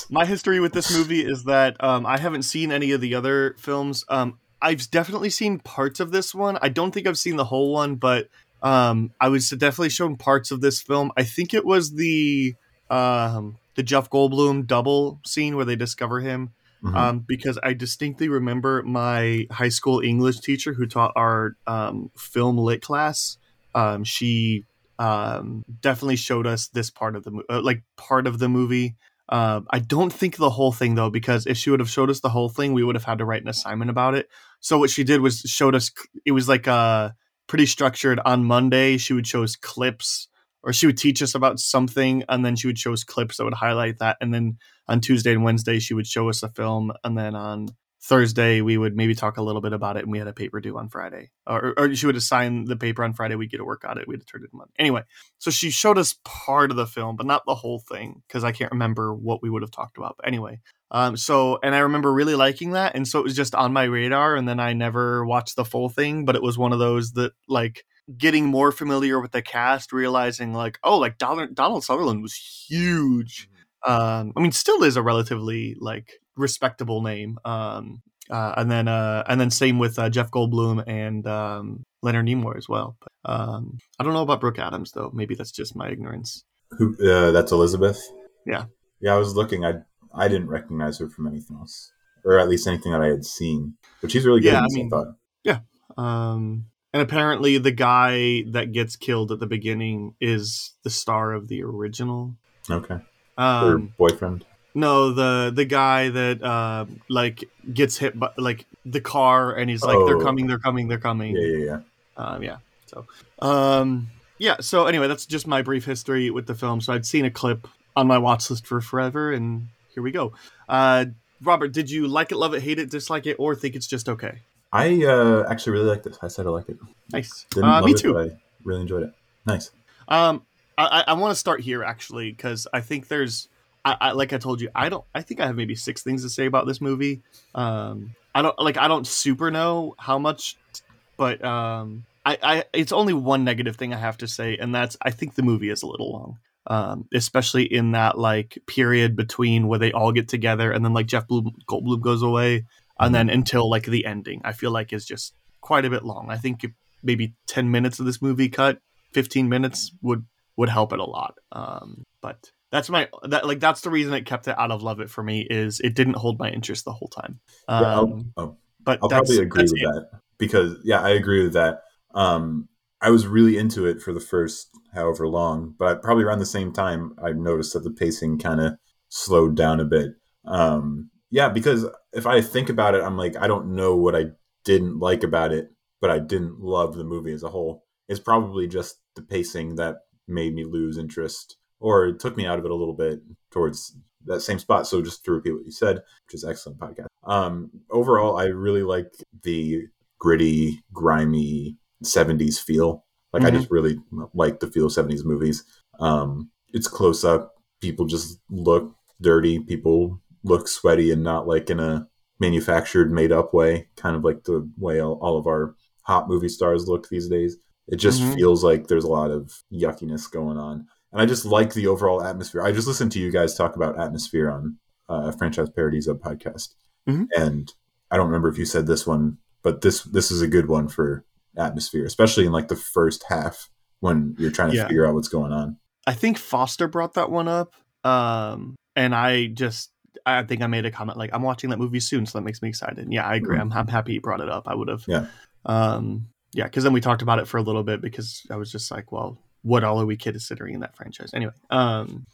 my history with this movie is that um, I haven't seen any of the other films. Um, I've definitely seen parts of this one. I don't think I've seen the whole one, but um, I was definitely shown parts of this film. I think it was the um, the Jeff Goldblum double scene where they discover him. Mhm. Um, because I distinctly remember my high school English teacher who taught our um, film lit class. Um, she um, definitely showed us this part of the mo- uh, like part of the movie. Uh, I don't think the whole thing though, because if she would have showed us the whole thing, we would have had to write an assignment about it. So what she did was showed us. It was like uh, pretty structured. On Monday, she would show us clips, or she would teach us about something, and then she would show us clips that would highlight that. And then on Tuesday and Wednesday, she would show us a film, and then on Thursday we would maybe talk a little bit about it, and we had a paper due on Friday, or, or she would assign the paper on Friday. We'd get to work on it. We'd turn it in Monday. Anyway, so she showed us part of the film, but not the whole thing because I can't remember what we would have talked about. But anyway, um, so and I remember really liking that, and so it was just on my radar, and then I never watched the full thing, but it was one of those that like getting more familiar with the cast, realizing like, oh, like Donald, Donald Sutherland was huge. Um, I mean, still is a relatively like respectable name. Um, uh, and then uh, and then same with uh, Jeff Goldblum and um, Leonard Nimoy as well. But um, I don't know about Brooke Adams though. Maybe that's just my ignorance. Who? Uh, that's Elizabeth. Yeah. Yeah, I was looking. I I didn't recognize her from anything else, or at least anything that I had seen. But she's really good. Yeah, I mean- thought. Um, and apparently, the guy that gets killed at the beginning is the star of the original. Okay. Her Um, boyfriend. no, the the guy that uh, like gets hit by like the car, and he's like, "They're Oh. coming, they're coming, they're coming." Yeah, yeah, yeah. um, yeah so um yeah so anyway that's just my brief history with the film so i'd seen a clip on my watch list for forever and here we go uh robert did you like it love it hate it dislike it or think it's just okay I uh, actually really like this. I said I like it. nice Didn't uh, love me it, too I really enjoyed it. Nice. um i i, want to start here actually because i think there's I, I like i told you i don't i think i have maybe six things to say about this movie um i don't like i don't super know how much but um I, I it's only one negative thing I have to say, and that's I think the movie is a little long. Um, especially in that like period between where they all get together and then like Jeff Bloom, Goldblum goes away, and then until like the ending, I feel like is just quite a bit long. I think maybe ten minutes of this movie cut, fifteen minutes would would help it a lot. Um, but that's my that like that's the reason it kept it out of love it for me is it didn't hold my interest the whole time. Um, Yeah, I'll- oh, but I'll probably agree with it. that because yeah, I agree with that. Um, I was really into it for the first however long, but probably around the same time, I noticed that the pacing kind of slowed down a bit. Um, yeah, because if I think about it, I'm like, I don't know what I didn't like about it, but I didn't love the movie as a whole. It's probably just the pacing that made me lose interest, or it took me out of it a little bit towards that same spot. So just to repeat what you said, which is excellent podcast. Um, overall, I really like the gritty, grimy '70s feel. Like I Mhm. just really like the feel of '70s movies. Um, it's close up. People just look dirty. People look sweaty and not like in a manufactured, made up way. Kind of like the way all, all of our hot movie stars look these days. It just Mhm. feels like there's a lot of yuckiness going on. And I just like the overall atmosphere. I just listened to you guys talk about atmosphere on uh, Franchise Parodies Up podcast. Mhm. And I don't remember if you said this one, but this this is a good one for atmosphere, especially in like the first half when you're trying to Yeah. figure out what's going on. I think Foster brought that one up. Um, and I just, I think I made a comment like, I'm watching that movie soon, so that makes me excited. And yeah, I agree. I'm, I'm happy he brought it up. I would have. Yeah. Um, yeah, because then we talked about it for a little bit because I was just like, well, what all are we considering in that franchise? Anyway. Um,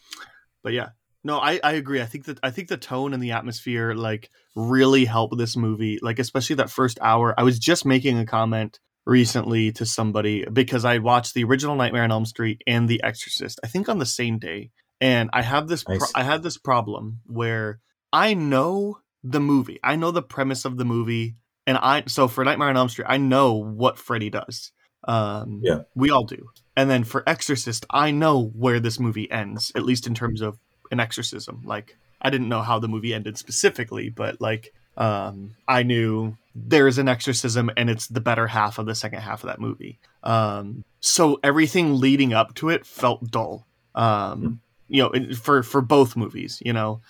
but yeah, no, I, I agree. I think that I think the tone and the atmosphere like really help this movie. Like especially that first hour. I was just making a comment recently to somebody because I watched the original Nightmare on Elm Street and The Exorcist. I think on the same day, and I have this pro-. I had this problem where I know the movie, I know the premise of the movie, and I so for Nightmare on Elm Street, I know what Freddy does. Um, Yeah. we all do. And then for Exorcist, I know where this movie ends, at least in terms of an exorcism. Like I didn't know how the movie ended specifically, but like um, I knew there is an exorcism and it's the better half of the second half of that movie. Um, so everything leading up to it felt dull. Um, you know, for for both movies, you know,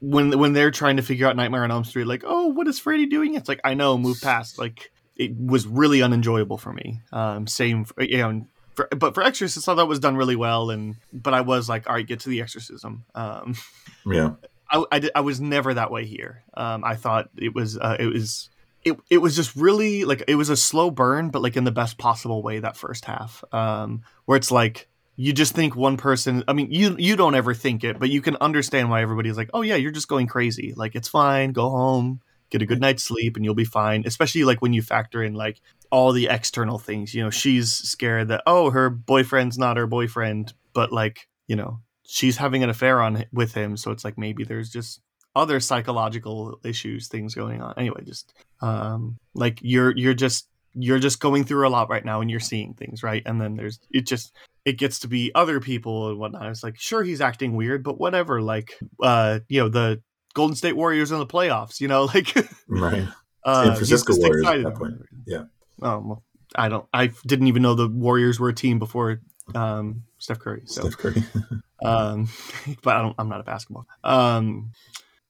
when when they're trying to figure out Nightmare on Elm Street, like, oh, what is Freddy doing? It's like I know, move past. Like it was really unenjoyable for me. Um, same, for, you know. For, but for Exorcist, I thought it was done really well, and but I was like, all right, get to the exorcism. Um, Yeah. I, I, did- I was never that way here. Um, I thought it was uh, it was it, it was just really like it was a slow burn, but like in the best possible way. That first half, um, where it's like you just think one person. I mean, you you don't ever think it, but you can understand why everybody's like, oh yeah, you're just going crazy. Like it's fine, go home, get a good night's sleep, and you'll be fine. Especially like when you factor in like all the external things. You know, she's scared that oh her boyfriend's not her boyfriend, but like you know she's having an affair on with him so it's like maybe there's just other psychological issues things going on anyway just um like you're you're just you're just going through a lot right now and you're seeing things right and then there's it just it gets to be other people and whatnot it's like sure he's acting weird but whatever like uh you know the golden state warriors in the playoffs you know like Right. uh San Francisco Warriors at that point. Yeah. oh well i don't i didn't even know the warriors were a team before um steph curry so Steph Curry. um but I don't, i'm not a basketball um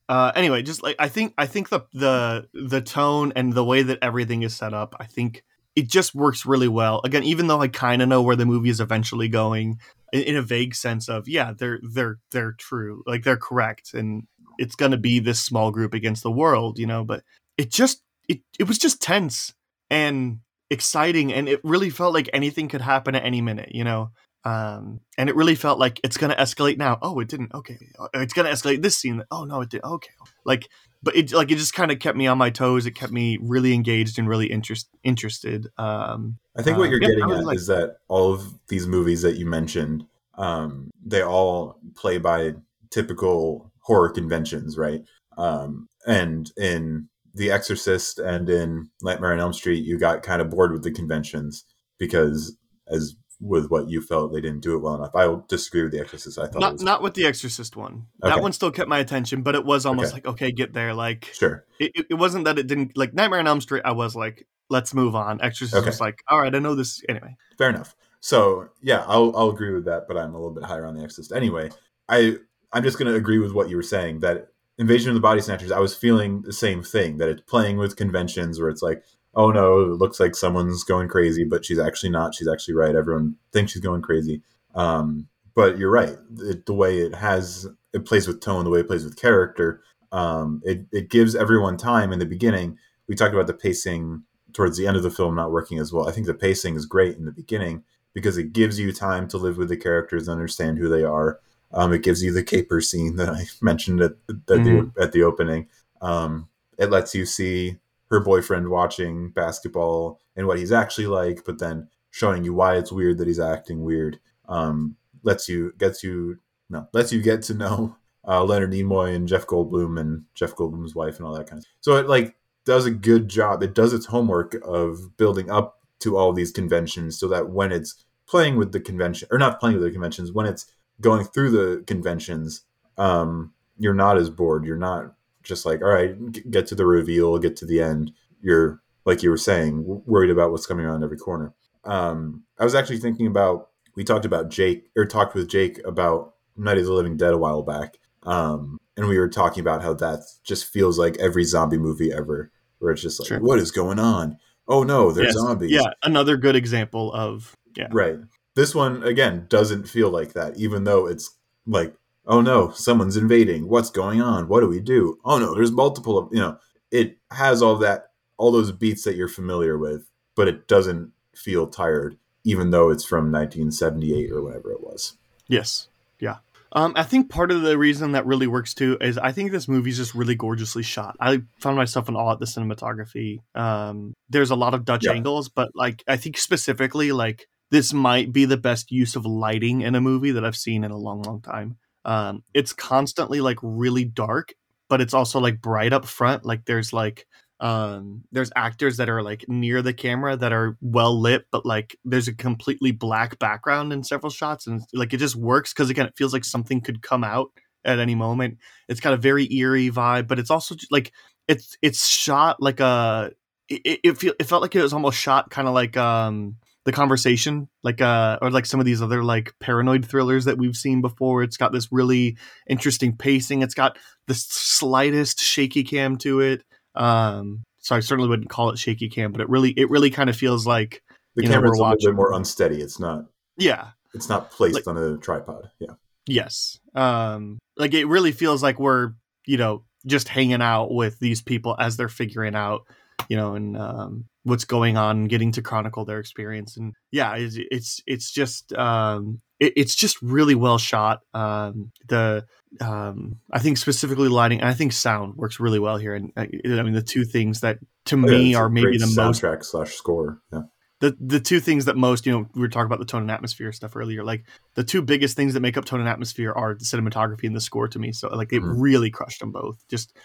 uh anyway just like i think i think the the the tone and the way that everything is set up i think it just works really well. Again even though i kind of know where the movie is eventually going in, in a vague sense of yeah they're they're they're true like they're correct and it's going to be this small group against the world you know but it just it, it was just tense and exciting and it really felt like anything could happen at any minute you know um, and it really felt like it's going to escalate now. Oh, it didn't. Okay, Uh, it's going to escalate this scene. Oh no, it did. Okay, like, but it like it just kind of kept me on my toes. It kept me really engaged and really interest interested. Um, I think what Uh, you're yeah, getting was at like- is that all of these movies that you mentioned, um, they all play by typical horror conventions, right? Um, and in The Exorcist and in Nightmare on Elm Street, you got kind of bored with the conventions because, as with what you felt, they didn't do it well enough. I will disagree with The Exorcist. I thought not was not with the Exorcist one. Okay. That one still kept my attention, but it was almost Okay. like okay, get there. Like sure. it, it- wasn't that it didn't like Nightmare on Elm Street. I was like, let's move on. Exorcist Okay. was like, all right, I know this anyway. Fair enough. So yeah, I'll I'll agree with that, but I'm a little bit higher on the Exorcist. Anyway, I I'm just gonna agree with what you were saying that Invasion of the Body Snatchers. I was feeling the same thing that it's playing with conventions where it's like, oh no, it looks like someone's going crazy, but she's actually not. She's actually right. Everyone thinks she's going crazy. Um, but you're right. It, the way it has it plays with tone, the way it plays with character, um, it it gives everyone time in the beginning. We talked about the pacing towards the end of the film not working as well. I think the pacing is great in the beginning because it gives you time to live with the characters, and understand who they are. Um, it gives you the caper scene that I mentioned at, at Mhm. the at the opening. Um, it lets you see her boyfriend watching basketball and what he's actually like, but then showing you why it's weird that he's acting weird. Um, lets you gets you no lets you get to know uh, Leonard Nimoy and Jeff Goldblum and Jeff Goldblum's wife and all that kind of. Stuff. So it like does a good job. It does its homework of building up to all these conventions so that when it's playing with the convention or not playing with the conventions, when it's going through the conventions, um, you're not as bored. You're not just like, all right, get to the reveal, get to the end. You're like you were saying, worried about what's coming around every corner. Um, I was actually thinking about we talked about Jake or talked with Jake about Night of the Living Dead a while back, um, and we were talking about how that just feels like every zombie movie ever, where it's just like, Sure. what is going on? Oh no, they're Yes. zombies. Yeah, another good example of yeah. Right. This one again doesn't feel like that, even though it's like, oh no, someone's invading. What's going on? What do we do? Oh no, there's multiple of you know. It has all that, all those beats that you're familiar with, but it doesn't feel tired, even though it's from 1978 or whatever it was. Yes. Yeah. Um, I think part of the reason that really works too is I think this movie's just really gorgeously shot. I found myself in awe at the cinematography. Um, there's a lot of Dutch Yeah. angles, but like I think specifically like this might be the best use of lighting in a movie that I've seen in a long, long time. Um, it's constantly like really dark, but it's also like bright up front. Like there's like um there's actors that are like near the camera that are well lit but like there's a completely black background in several shots and like it just works because again it feels like something could come out at any moment it's got a very eerie vibe but it's also like it's it's shot like a it, it, feel, it felt like it was almost shot kind of like um the conversation like uh or like some of these other like paranoid thrillers that we've seen before it's got this really interesting pacing it's got the slightest shaky cam to it um, so I certainly wouldn't call it shaky cam, but it really it really kind of feels like The You know, camera's we're a little bit more unsteady. It's not. yeah, It's not placed Like- on a tripod. Yeah. yes. Um, like it really feels like we're you know just hanging out with these people as they're figuring out you know and um, what's going on, getting to chronicle their experience, and yeah, it's it's, it's just um, it, it's just really well shot. Um, the um, I think specifically lighting, and I think sound works really well here, and I, I mean the two things that to Oh, yeah, me are maybe the most soundtrack slash score. Yeah. the the two things that most you know we were talking about the tone and atmosphere stuff earlier like the two biggest things that make up tone and atmosphere are the cinematography and the score to me so like it Mhm. really crushed them both just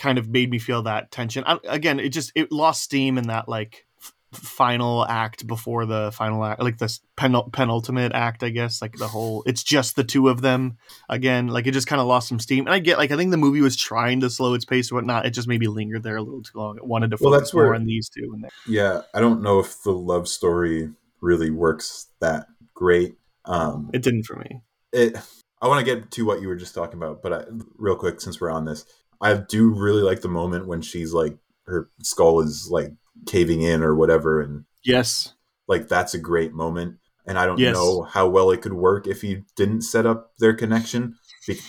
kind of made me feel that tension. I, again it just it lost steam in that like f- final act before the final act like this penul- penultimate act i guess like the whole it's just the two of them again. Like it just kind of lost some steam. And i get like i think the movie was trying to slow its pace or whatnot. It just maybe lingered there a little too long. It wanted to Well, focus that's where- more on these two and Yeah. I don't know if the love story really works that great. Um, it didn't for me. it i want to get to what you were just talking about but I, real quick since we're on this i do really like the moment when she's like her skull is like caving in or whatever and yes like that's a great moment and i don't Yes. know how well it could work if you didn't set up their connection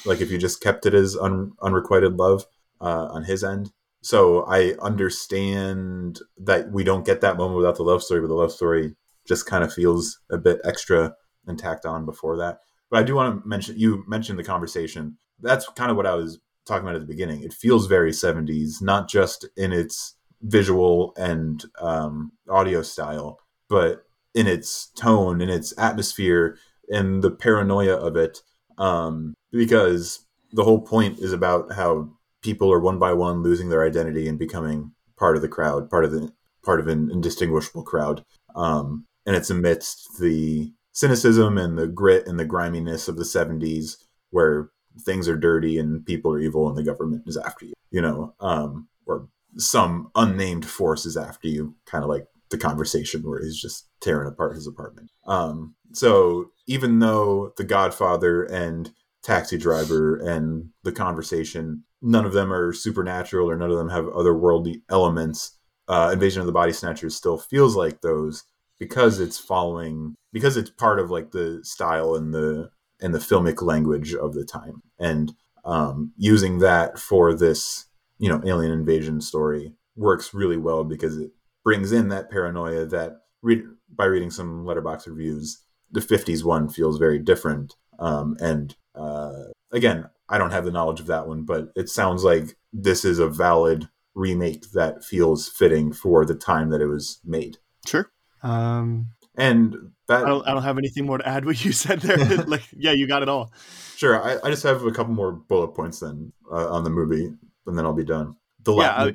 like if you just kept it as un- unrequited love uh, on his end so i understand that we don't get that moment without the love story but the love story just kind of feels a bit extra and tacked on before that but I do want to mention you mentioned the conversation. That's kind of what I was talking about at the beginning. It feels very 70s, not just in its visual and um, audio style, but in its tone, in its atmosphere, and the paranoia of it. Um, because the whole point is about how people are one by one losing their identity and becoming part of the crowd, part of the part of an indistinguishable crowd. Um, and it's amidst the cynicism and the grit and the griminess of the 70s where things are dirty and people are evil and the government is after you you know um or some unnamed force is after you kind of like the conversation where he's just tearing apart his apartment. Um so even though the godfather and taxi driver and the conversation none of them are supernatural or none of them have otherworldly elements uh invasion of the body snatchers still feels like those because it's following because it's part of like the style and the and the filmic language of the time, and um, using that for this you know alien invasion story works really well because it brings in that paranoia that read, by reading some letterbox reviews the 50s one feels very different. Um, and uh, again i don't have the knowledge of that one but it sounds like this is a valid remake that feels fitting for the time that it was made. Sure. Um, and that I don't. I don't have anything more to add. What you said there. like, yeah, you got it all. sure I, I just have a couple more bullet points then uh, on the movie and then i'll be done the Yeah. I,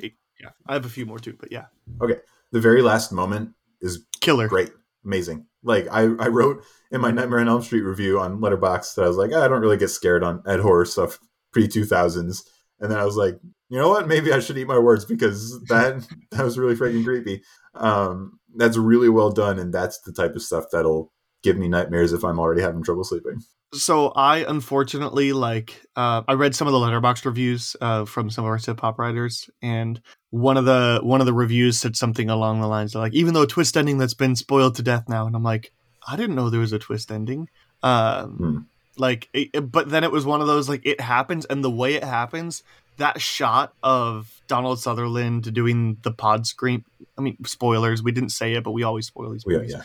yeah. I have a few more too, but yeah, okay the very last moment is killer. great, amazing. Like I, I wrote in my Nightmare on Elm Street review on Letterbox that I was like, "Ah, I don't really get scared on at horror stuff pre two thousands, and then I was like, you know what? Maybe I should eat my words because that that was really freaking creepy. Um, that's really well done, and that's the type of stuff that'll give me nightmares if I'm already having trouble sleeping. So I unfortunately like uh, I read some of the letterbox reviews uh, from some of our Siftpop writers, and one of the one of the reviews said something along the lines of like, even though a twist ending that's been spoiled to death now, and I'm like, I didn't know there was a twist ending. Um, Hmm. Like, it, but then it was one of those like it happens, and the way it happens, that shot of Donald Sutherland doing the pod scream. I mean, spoilers. We didn't say it, but we always spoil these Yeah, movies yeah.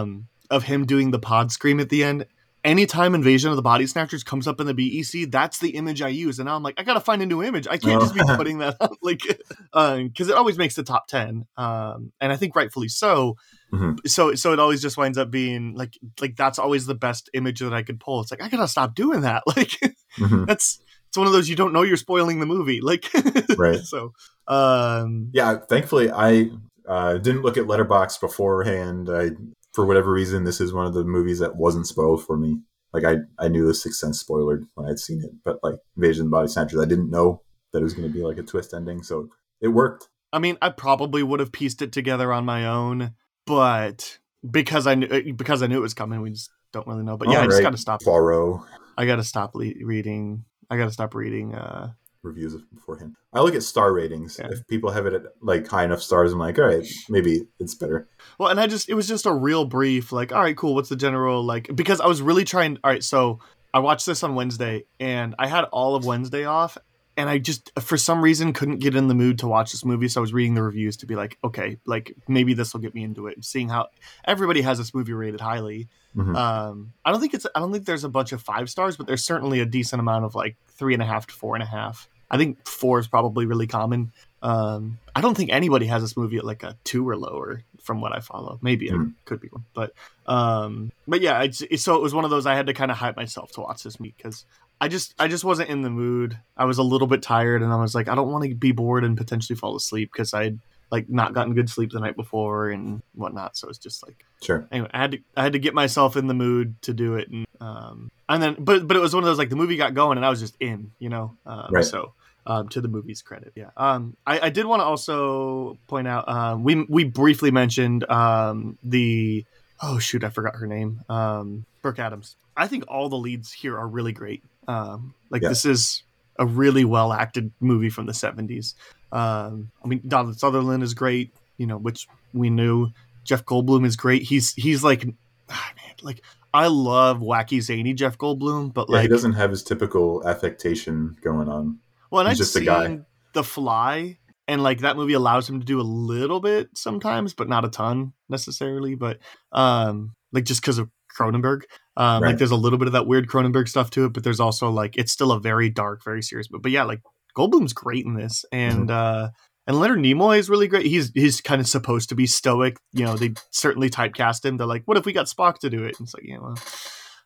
um, of him doing the pod scream at the end. Anytime Invasion of the Body Snatchers comes up in the BEC, that's the image I use, and now I'm like, I gotta find a new image. I can't just be Oh. putting that up, like, because it always makes the top ten, um, and I think rightfully so. Mhm. So, so it always just winds up being like, like that's always the best image that I could pull. It's like I gotta stop doing that. Like, Mhm. that's it's one of those you don't know you're spoiling the movie. Like, Right. So, um, yeah thankfully i uh, didn't look at letterbox beforehand i for whatever reason this is one of the movies that wasn't spoiled for me like i i knew the sixth sense spoilered when i'd seen it but like invasion of the body snatchers i didn't know that it was going to be like a twist ending so it worked I mean, I probably would have pieced it together on my own, but because I knew uh, because I knew it was coming, we just don't really know. But yeah, I just Alright, got to stop. Poirot I got to stop le- reading. I got to stop reading. Uh, reviews of beforehand i look at star ratings Yeah. if people have it at like high enough stars i'm like all right maybe it's better well, and I just it was just a real brief. Like, all right, cool. What's the general like? Because I was really trying. All right, so I watched this on Wednesday, and I had all of Wednesday off. And I just, for some reason, couldn't get in the mood to watch this movie. So I was reading the reviews to be like, okay, like maybe this will get me into it. Seeing how everybody has this movie rated highly, Mhm. Um, I don't think it's. I don't think there's a bunch of five stars, but there's certainly a decent amount of like three and a half to four and a half. I think four is probably really common. Um, I don't think anybody has this movie at like a two or lower, from what I follow. Maybe it Hmm. could be one, but um, but yeah. It's, it's so it was one of those I had to kind of hype myself to watch this meet because I just I just wasn't in the mood. I was a little bit tired, and I was like, I don't want to be bored and potentially fall asleep because I'd like not gotten good sleep the night before and whatnot. So it's just like sure anyway, I had to I had to get myself in the mood to do it, and um, and then but but it was one of those like the movie got going and I was just in, you know, um, Right. so. Um, to the movie's credit, yeah. Um, I, I did want to also point out um, we we briefly mentioned um, the oh shoot I forgot her name um, Brooke Adams. I think all the leads here are really great. Um, like Yeah. this is a really well acted movie from the seventies. Um, I mean Donald Sutherland is great, you know, which we knew. Jeff Goldblum is great. He's he's like, ah, man, like I love wacky zany Jeff Goldblum, but yeah, like, he doesn't have his typical affectation going on well, and he's I've just a seen guy. The Fly, and like that movie allows him to do a little bit sometimes, but not a ton necessarily. But um, like just because of Cronenberg, um, like there's a little bit of that weird Cronenberg stuff to it, but there's also like it's still a very dark, very serious. But but yeah, like Goldblum's great in this, and uh, and Leonard Nimoy is really great. He's he's kind of supposed to be stoic. You know, they certainly typecast him. They're like, what if we got Spock to do it? And it's like, yeah, well.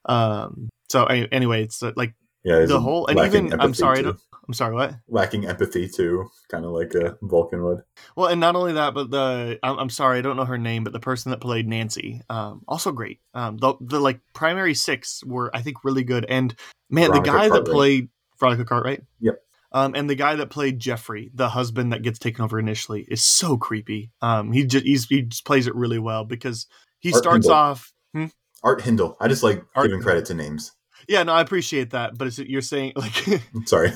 Um. So anyway, it's uh, like yeah the whole and even I'm sorry, I too. don't, I'm sorry, what? lacking empathy too kind of like a vulcan would Well, and not only that, but the I'm, I'm sorry, I don't know her name, but the person that played Nancy, um, also great. Um, the the like primary six were I think really good, and man, Veronica the guy that played Veronica Cartwright, Yep. um, and the guy that played Jeffrey, the husband that gets taken over initially, is so creepy. Um, he just he's, he just plays it really well because he Art starts Hindle. off. art hindle i just like Art giving credit to names Yeah, no, I appreciate that, but it's, you're saying like sorry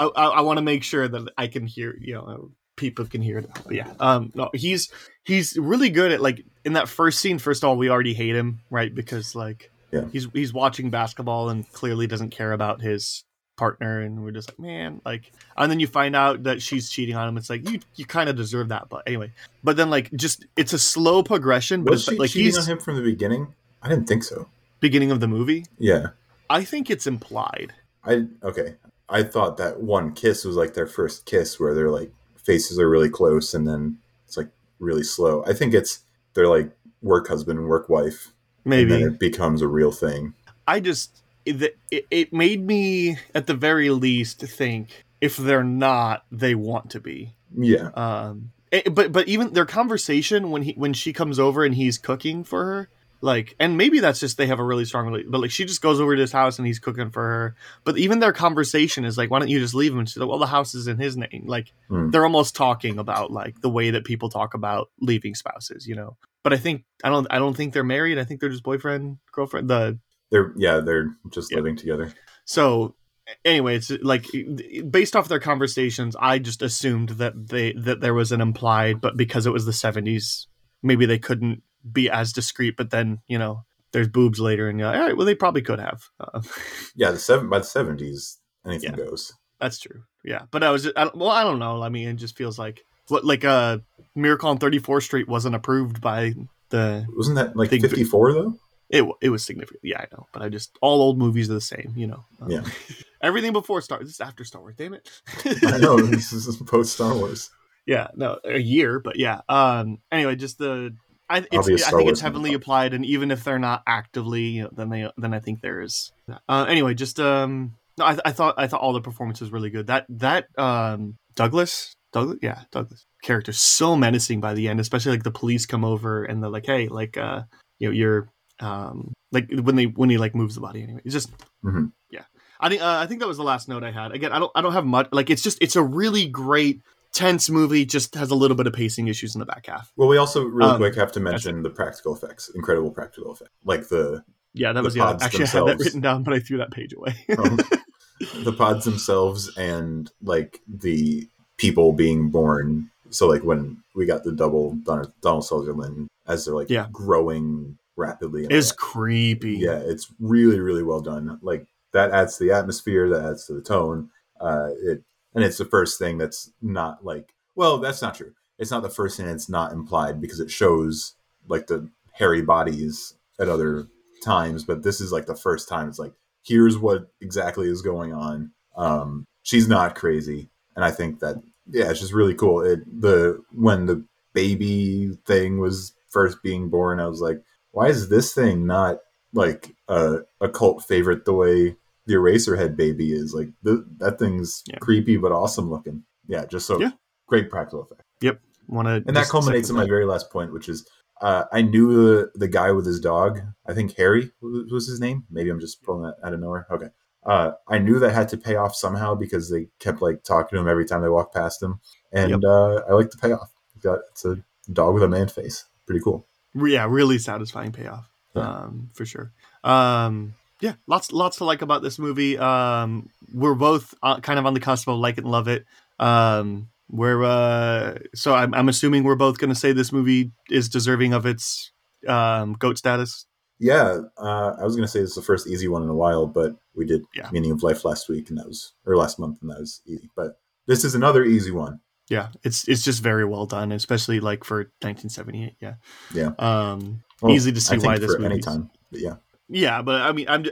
I, I, I want to make sure that I can hear, you know, people can hear it. But yeah, um, no, he's he's really good at like in that first scene. First of all, we already hate him, right? Because like Yeah. he's he's watching basketball and clearly doesn't care about his partner, and we're just like, man, like, and then you find out that she's cheating on him. It's like you you kind of deserve that, but anyway. But then like just it's a slow progression, but Was it's she like cheating he's on him from the beginning? I didn't think so. beginning of the movie. Yeah. I think it's implied. I okay. I thought that one kiss was like their first kiss where their like faces are really close and then it's like really slow. I think it's they're like work husband and work wife. Maybe And then it becomes a real thing. I just it, it, it made me at the very least think if they're not, they want to be. Yeah. Um, eh, but but even their conversation when he when she comes over and he's cooking for her, like, and maybe that's just they have a really strong relationship. But like, she just goes over to his house and he's cooking for her. But even their conversation is like, why don't you just leave him? And she's like, well, the house is in his name. Like, Hmm. they're almost talking about like the way that people talk about leaving spouses, you know. But I think I don't I don't think they're married. I think they're just boyfriend girlfriend. The They're yeah, they're just Yeah. living together. so anyway, it's like based off their conversations, I just assumed that they that there was an implied, but because it was the seventies, maybe they couldn't be as discreet. But then you know, there's boobs later, and you're like, all right, well, they probably could have. Uh, Yeah, the seven by the seventies, anything Yeah. goes. that's true. Yeah, but I was I, well, I don't know. I mean, it just feels like what like uh, Miracle on 34th Street wasn't approved by the Wasn't that like Think- fifty four though? it it was significant. Yeah, I know, but I just all old movies are the same, you know. Um, Yeah. everything before Star. This is after Star Wars. Damn it. I know this is post Star Wars. yeah no a year but yeah um anyway just the i, it's, I think it's heavily applied and even if they're not actively you know, then they then i think there is. Uh anyway just um no, I, I thought i thought all the performance was really good. That that um douglas douglas yeah douglas character so menacing by the end especially like the police come over and they're like hey like uh you know you're um like when they when he like moves the body anyway. It's just Mhm. yeah. I think uh, i think that was the last note i had. Again i don't i don't have much like it's just it's a really great tense movie just has a little bit of pacing issues in the back half Well, we also really Um, quick have to mention the practical effects, incredible practical effects, like the yeah that The was yeah actually i had that written down but i threw that page away um, the pods themselves and like the people being born. So like when we got the double Donald, Donald Sutherland as they're like Yeah. growing rapidly. is creepy yeah, it's really really well done. Like that adds to the atmosphere, that adds to the tone. Uh, it and it's the first thing that's not like well, that's not true. It's not the first thing that's not implied because it shows like the hairy bodies at other times, but this is like the first time it's like here's what exactly is going on. Um, she's not crazy, and I think that yeah, it's just really cool. It the when the baby thing was first being born, I was like, why is this thing not like a, a cult favorite the way the Eraserhead baby is? Like th- that thing's Yeah. creepy but awesome looking. Yeah, just so Yeah. great practical effect. Yep. Want to And that culminates in my very last point, which is uh, I knew the, the guy with his dog. I think Harry was was his name. Maybe I'm just pulling that out of nowhere. Okay. Uh, I knew that had to pay off somehow because they kept like talking to him every time they walked past him, and Yep. uh, I like the payoff. Got it's a dog with a man face. Pretty cool. yeah really satisfying payoff Yeah. um for sure um yeah lots lots to like about this movie um we're both uh, kind of on the cusp of like it and love it um we're uh so i'm, I'm assuming we're both going to say this movie is deserving of its um goat status Yeah, uh, I was gonna say this is the first easy one in a while, but we did Yeah. Meaning of Life last week, and that was or last month, and that was easy. But this is another easy one. yeah it's it's just very well done especially like for 1978 yeah Yeah. um Well, easy to see I think why this for any movie's- time. But yeah, yeah but i mean i'm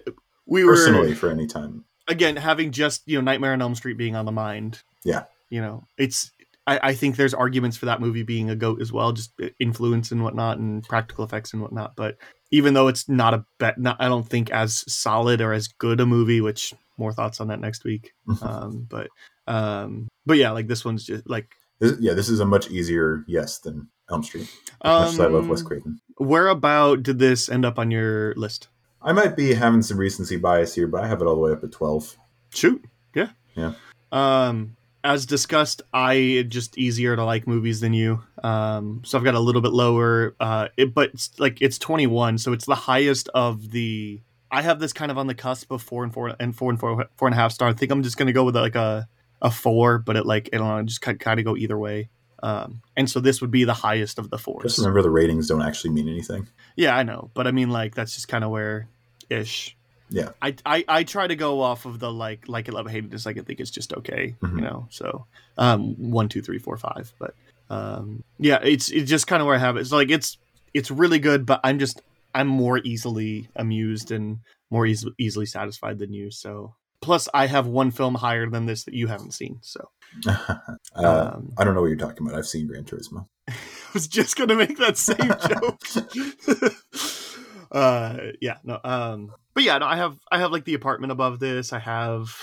we were personally for any time. again having just you know nightmare on elm street being on the mind Yeah. you know it's I, I think there's arguments for that movie being a goat as well just influence and whatnot and practical effects and whatnot but even though it's not a bet not i don't think as solid or as good a movie which more thoughts on that next week um but um but yeah like this one's just like This, yeah, this is a much easier yes than Elm Street. As I love Wes um, Craven. where about did this end up on your list I might be having some recency bias here, but I have it all the way up at twelve. Shoot. Yeah. Yeah. Um, as discussed, I just easier to like movies than you. Um, so I've got a little bit lower. Uh, it, but it's like it's 21, so it's the highest of the. I have this kind of on the cusp of four and four and four and four four and a half star. I think I'm just gonna go with like a a four, but it like I don't know, just kind kind of go either way. Um, and so this would be the highest of the four. Just remember the ratings don't actually mean anything. Yeah, I know, but I mean, like that's just kind of where ish. Yeah. I, I I try to go off of the like like it, love, it, hate it, dislike it, think it's just okay. Mhm. You know, so um one, two, three, four, five. But um yeah, it's it's just kind of where I have it. It's like it's it's really good, but I'm just I'm more easily amused and more easily easily satisfied than you. So plus I have one film higher than this that you haven't seen. So uh, um, I don't know what you're talking about. I've seen Gran Turismo. I was just gonna make that same joke. Uh, yeah, no. Um, but yeah, no. I have I have like the apartment above this. I have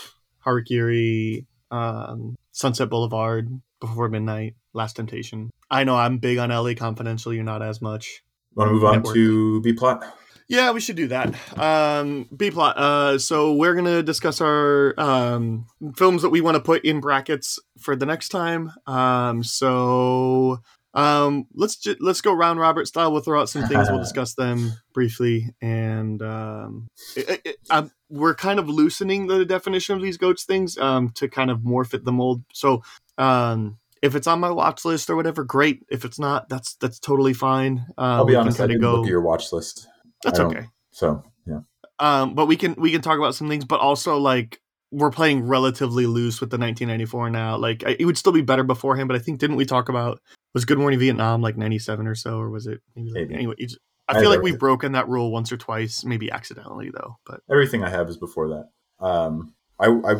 Harakiri, um, Sunset Boulevard, Before Midnight, Last Temptation. I know I'm big on LA Confidential. You're not as much. Want to move on to B plot? Yeah, we should do that. Um, B plot. Uh, so we're gonna discuss our um, films that we want to put in brackets for the next time. Um, so um, let's ju- let's go round Robert style. We'll throw out some things. We'll discuss them briefly, and um, it, it, um, we're kind of loosening the definition of these goats things um, to kind of more fit the mold. So um, if it's on my watch list or whatever, great. If it's not, that's that's totally fine. Uh, I'll be honest. I didn't look at your watch list. That's okay So yeah, um but we can we can talk about some things but also like we're playing relatively loose with the 1994 now like I, it would still be better beforehand but i think didn't we talk about was good morning vietnam like 97 or so or was it maybe like, Maybe. anyway it's- i I feel like we've it. broken that rule once or twice maybe accidentally though but everything I have is before that. Um, I, I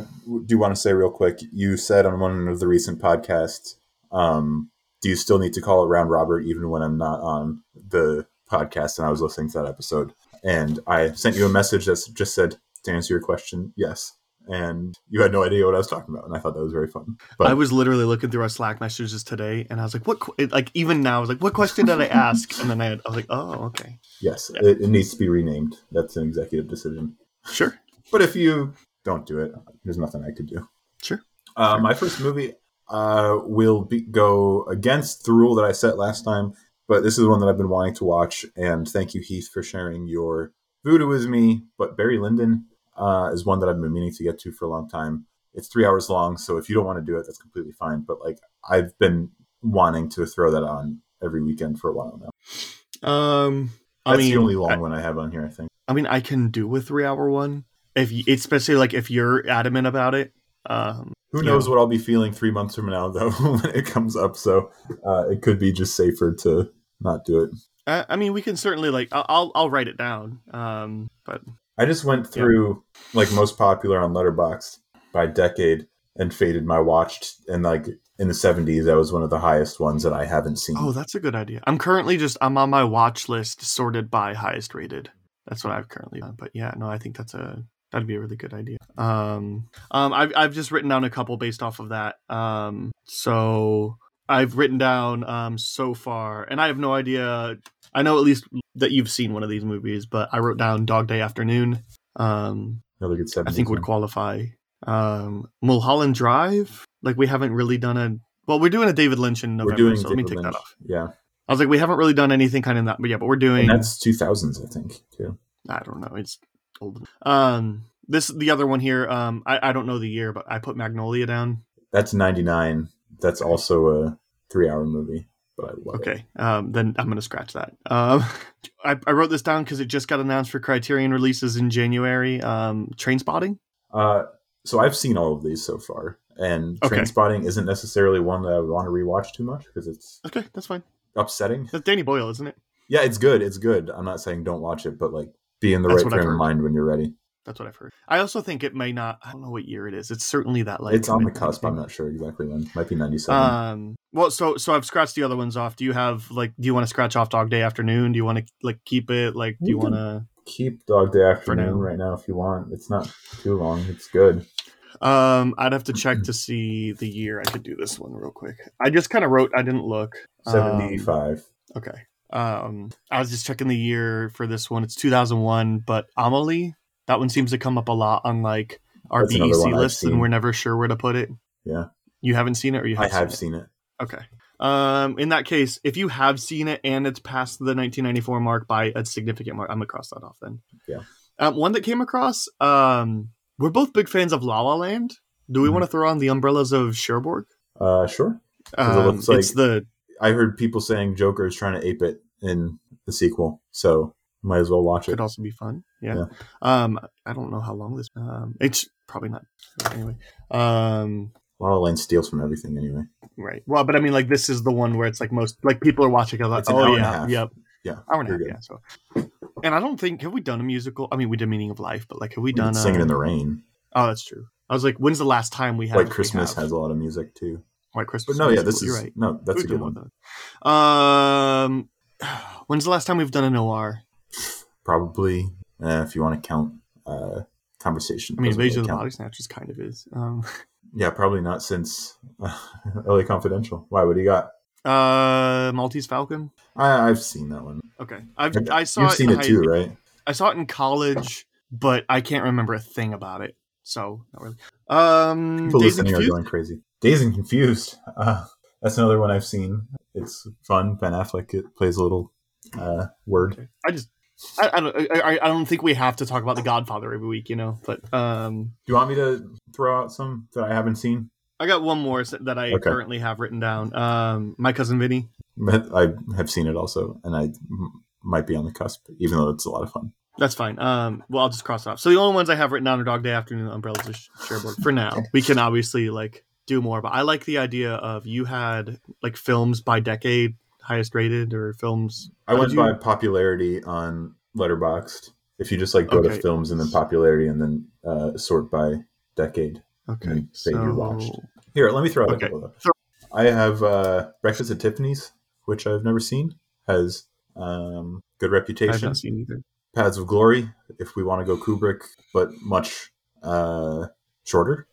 do want to say real quick. You said on one of the recent podcasts, um, do you still need to call it round Robert even when I'm not on the podcast? And I was listening to that episode, and I sent you a message that just said to answer your question, yes. And you had no idea what I was talking about, and I thought that was very fun. But i was literally looking through our slack messages today and i was like what qu- like even now i was like what question did i ask and then i, had, I was like oh okay yes, it, it needs to be renamed. That's an executive decision. sure But if you don't do it, there's nothing I could do. Sure. Uh, my first movie uh, will be, go against the rule that I set last time, but this is one that I've been wanting to watch. And thank you, Heath, for sharing your voodoo with me. But Barry Lyndon uh, is one that I've been meaning to get to for a long time. It's three hours long, so if you don't want to do it, that's completely fine. But like I've been wanting to throw that on every weekend for a while now. um i That's mean the only long I- one I have on here, I think. I mean, I can do a three hour one if you, especially like if you're adamant about it. Um, Who knows what I'll be feeling three months from now, though, when it comes up. So uh, it could be just safer to not do it. I, I mean, we can certainly like I'll I'll, I'll write it down. Um, but I just went through like most popular on Letterboxd by decade and faded my watched, and like in the seventies, that was one of the highest ones that I haven't seen. oh, that's a good idea. I'm currently just I'm on my watch list sorted by highest rated. That's what I've currently done. But yeah, no, I think that's a that'd be a really good idea. Um, um, I've I've just written down a couple based off of that. Um, so I've written down um so far, and I have no idea. I know at least that you've seen one of these movies, but I wrote down Dog Day Afternoon. Um, Another good I think would qualify. Um, Mulholland Drive, like we haven't really done a. Well, we're doing a David Lynch in We're November, doing so let me take Lynch. that off. Yeah, I was like, we haven't really done anything kind of in that, but yeah, but we're doing. and that's two thousands, I think, too. I don't know. It's old. Um, this the other one here. Um, I I don't know the year, but I put Magnolia down. That's ninety nine. That's also a three hour movie, but I love it. Okay. Um, then I'm gonna scratch that. Um, I I wrote this down because it just got announced for Criterion releases in January. Um, Trainspotting. Uh, so I've seen all of these so far, and Okay. Trainspotting isn't necessarily one that I would want to rewatch too much because it's Okay, that's fine. upsetting. That's Danny Boyle, isn't it? Yeah, it's good. It's good. I'm not saying don't watch it, but like be in the That's right frame of mind when you're ready. That's what I've heard. I also think it may not. I don't know what year it is. It's certainly that like it's on the cusp. I'm not sure exactly when. Might be 97. Um. Well, so so I've scratched the other ones off. Do you have like? Do you want to scratch off Dog Day Afternoon? Do you want to like keep it? Like, do you can- want to? Keep Dog Day Afternoon now. right now if you want. It's not too long. It's good. Um, I'd have to check to see the year. I could do this one real quick. I just kind of wrote. I didn't look. Um, 75. okay. Um, I was just checking the year for this one. It's 2001, but Amelie. That one seems to come up a lot on like our That's BEC lists, and we're never sure where to put it. Yeah. You haven't seen it, or you I have have seen it? seen it. Okay. Um, in that case, if you have seen it and it's past the 1994 mark by a significant mark, I'm gonna cross that off then. Yeah. Um, one that came across. Um, we're both big fans of La La Land. Do we Mhm. want to throw on the umbrellas of Cherbourg? Uh, sure. it Um, looks like- it's the I heard people saying Joker is trying to ape it in the sequel, so might as well watch it. could also be fun. Yeah. Yeah. Um, I don't know how long this. Um, it's probably not. Anyway. Um, La La Land steals from everything anyway. right. Well, but I mean, like this is the one where it's like most like people are watching. it Like, It's oh a yeah, yep, Yeah, hour and a half. you're Yeah. So, and I don't think have we done a musical? I mean, we did Meaning of Life, but like have we We done did Singing in um, the Rain. Oh, that's true. I was like, when's the last time we had White Christmas has a lot of music too. White Christmas? But no, yeah, this is right. no, that's We've a good one. Um, when's the last time we've done an OR? Probably, uh, if you want to count uh, conversation. I mean, really Invasion of the count. Body Snatchers kind of is. Um, Yeah, probably not since uh, LA Confidential. Why? What do you got? uh, Maltese Falcon. I, I've seen that one. Okay, I've I saw You've it seen it high- too, right? I saw it in college, but I can't remember a thing about it. So not really. Um, People and listening are going crazy. Dazed and Confused. Uh, that's another one I've seen. It's fun. Ben Affleck it plays a little uh, word. Okay. I just. I, I don't. I, I- don't think we have to talk about The Godfather every week, you know. But um, Do you want me to throw out some that I haven't seen? I got one more that I Okay. currently have written down. Um, My cousin Vinny. But I have seen it also, and I might be on the cusp, even though it's a lot of fun. That's fine. Um, well, I'll just cross it off. So the only ones I have written down are Dog Day Afternoon, Umbrellas, and Cherbourg. For now, we can obviously like do more, but I like the idea of you had like films by decade, highest rated, or films. I went you- by popularity on Letterboxd. If you just like go Okay. to films and then popularity and then uh, sort by decade. Okay, say so you watched. Here, let me throw out Okay. a couple of them. I have uh, Breakfast at Tiffany's, which I've never seen. Has um, good I've reputation. not seen either. Paths of Glory, if we want to go Kubrick, but much uh, shorter.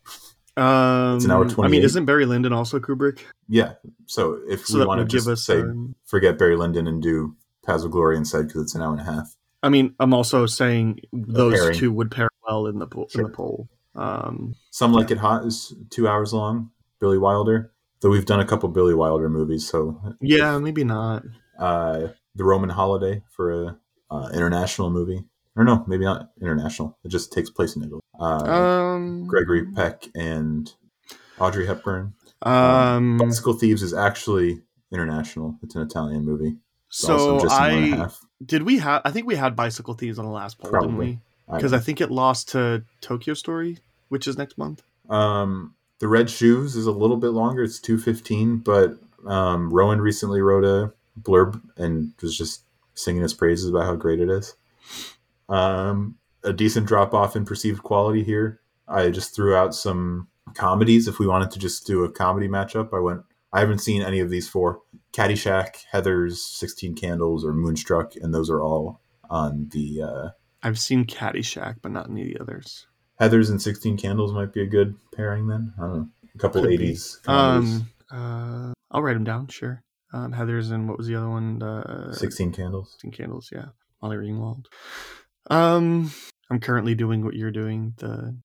Um, It's an hour twenty. I mean, isn't Barry Lyndon also Kubrick? Yeah. So if So we want to give just us. say um, forget Barry Lyndon and do Paths of Glory instead because it's an hour and a half. I mean, I'm also saying those two would pair well in the po- in the poll. Um, Some Like It Hot is two hours long. Billy Wilder. Though we've done a couple Billy Wilder movies, so yeah, maybe not. uh, the Roman Holiday for a uh, international movie. Or no, maybe not international. It just takes place in Italy. Uh, Um, Gregory Peck and Audrey Hepburn. Um, Bicycle Thieves is actually international. It's an Italian movie. It's so also just an hour and a I did we have? I think we had Bicycle Thieves on the last poll, didn't Probably. we? Because don't I think it lost to Tokyo Story, which is next month. Um, the Red Shoes is a little bit longer. It's two fifteen, but um, Rowan recently wrote a blurb and was just singing his praises about how great it is. Um, a decent drop off in perceived quality here. I just threw out some comedies. If we wanted to just do a comedy matchup, I went. I haven't seen any of these four: Caddyshack, Heathers, Sixteen Candles, or Moonstruck, and those are all on the uh, I've seen Caddyshack, but not any of the others. Heathers and Sixteen Candles might be a good pairing. Then I don't know. A couple eighties. Um, uh, I'll write them down. Sure. Um, Heathers and what was the other one? Uh, 16 candles. 16 candles. Yeah, Molly Ringwald. Um, I'm currently doing what you're doing. The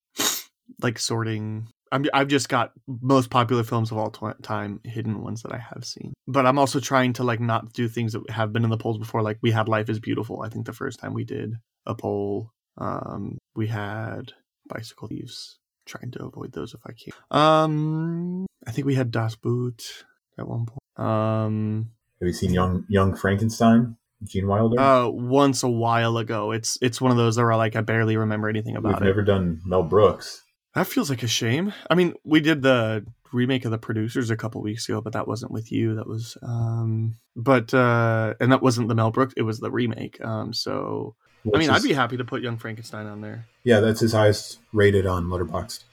like sorting. I'm, I've just got most popular films of all time, hidden ones that I have seen. But I'm also trying to like not do things that have been in the polls before. Like we had Life is Beautiful. I think the first time we did a poll, um, we had Bicycle Thieves. Trying to avoid those if I can. Um, I think we had Das Boot at one point. Um, Have you seen Young Young Frankenstein? Gene Wilder. uh, once a while ago. It's it's one of those that are like I barely remember anything about We've it. never done Mel Brooks. That feels like a shame. I mean, we did the remake of the producers a couple weeks ago, but that wasn't with you. That was um but uh and that wasn't the Mel Brooks, it was the remake. Um so I which mean, I'd be happy to put Young Frankenstein on there. Yeah, that's his highest rated on Letterboxd.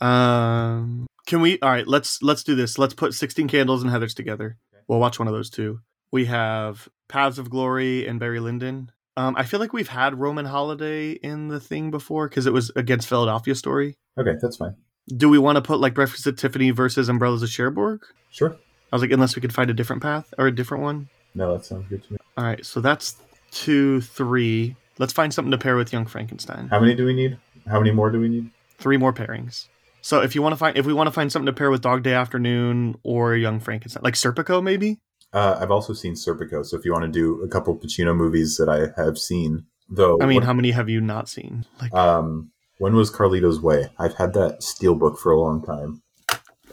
Um can we all right, let's let's do this. Let's put 16 Candles and Heathers together. We'll watch one of those two. We have Paths of Glory and Barry Lyndon. Um, I feel like we've had Roman Holiday in the thing before because it was against Philadelphia Story. Okay, that's fine. Do we want to put like Breakfast at Tiffany versus Umbrellas of Cherbourg? Sure. I was like, unless we could find a different path or a different one. No, that sounds good to me. All right, so that's two, three. Let's find something to pair with Young Frankenstein. How many do we need? How many more do we need? Three more pairings. So if you want to find, if we want to find something to pair with Dog Day Afternoon or Young Frankenstein, like Serpico, maybe. Uh, I've also seen Serpico, so if you want to do a couple Pacino movies that I have seen, though. I mean, how many have you not seen? Like, um, when was Carlito's Way? I've had that steelbook for a long time.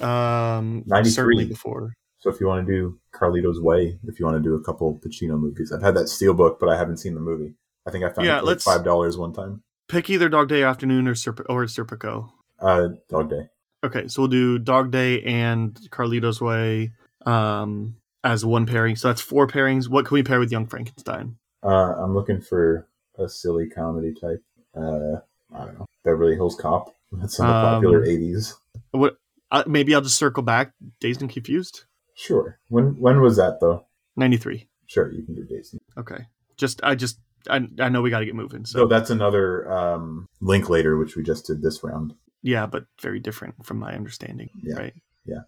um, 93. certainly before. So if you want to do Carlito's Way, if you want to do a couple Pacino movies, I've had that steelbook, but I haven't seen the movie. I think I found Yeah, it for like five dollars one time. Pick either Dog Day Afternoon or Serp- or Serpico. Uh, Dog Day. Okay, so we'll do Dog Day and Carlito's Way um, as one pairing. So that's four pairings. What can we pair with Young Frankenstein? Uh, I'm looking for a silly comedy type. Uh, I don't know. Beverly Hills Cop. That's the Um, popular '80s. What? Uh, maybe I'll just circle back. Dazed and Confused. Sure. When when was that though? Ninety three. Sure, you can do Jason. Okay. Just I just I, I know we got to get moving. So So that's another um, Linklater, which we just did this round. yeah, but very different from my understanding. Yeah, Right. Yeah.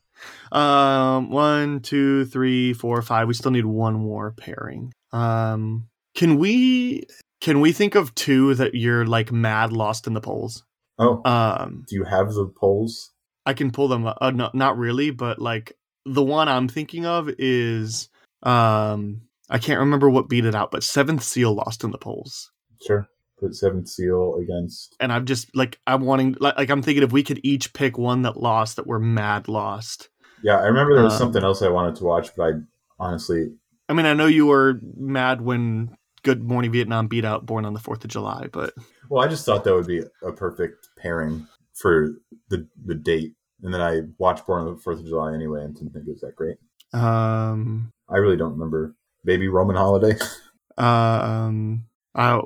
Um. One, two, three, four, five. We still need one more pairing. Um. Can we can we think of two that you're like mad lost in the polls? Oh, Um. do you have the polls? I can pull them. up. Uh, no, not really, but like the one I'm thinking of is um. I can't remember what beat it out, but Seventh Seal lost in the polls. Sure. Put Seventh Seal against. and I'm just like I'm wanting like, like I'm thinking if we could each pick one that lost that we're mad lost. Yeah, I remember there was Um, something else I wanted to watch, but I honestly, I mean, I know you were mad when Good Morning Vietnam beat out Born on the Fourth of July, but well, I just thought that would be a perfect pairing for the the date. And then I watched Born on the Fourth of July anyway, and didn't think it was that great. um, I really don't remember Maybe Roman Holiday. um, I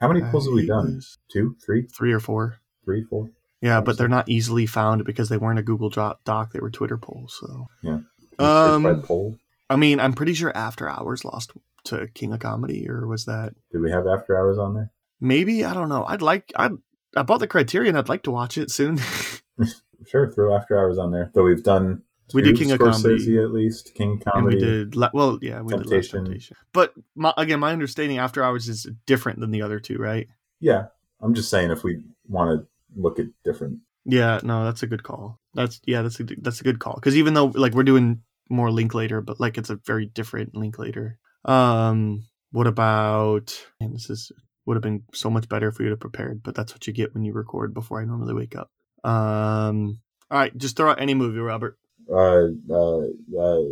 How many polls have we done? was Two, three, Three or four. three, four. Yeah, but they're not easily found because they weren't a Google Doc. doc they were Twitter polls. So, Yeah. Um, poll. I mean, I'm pretty sure After Hours lost to King of Comedy, or was that Did we have After Hours on there? maybe? I don't know. I'd like. I I bought the Criterion. I'd like to watch it soon. Sure, throw After Hours on there. Though we've done. We did King of Scorsese Comedy. at least. King of and we did well yeah we did Last Temptation. temptation but my, again my understanding after hours is different than the other two right Yeah, I'm just saying if we want to look at different. yeah no that's a good call that's yeah that's a that's a good call because even though like we're doing more Linklater but like it's a very different Linklater um what about and this is would have been so much better if we would have prepared but that's what you get when you record before i normally wake up um all right just throw out any movie robert Uh, uh, uh,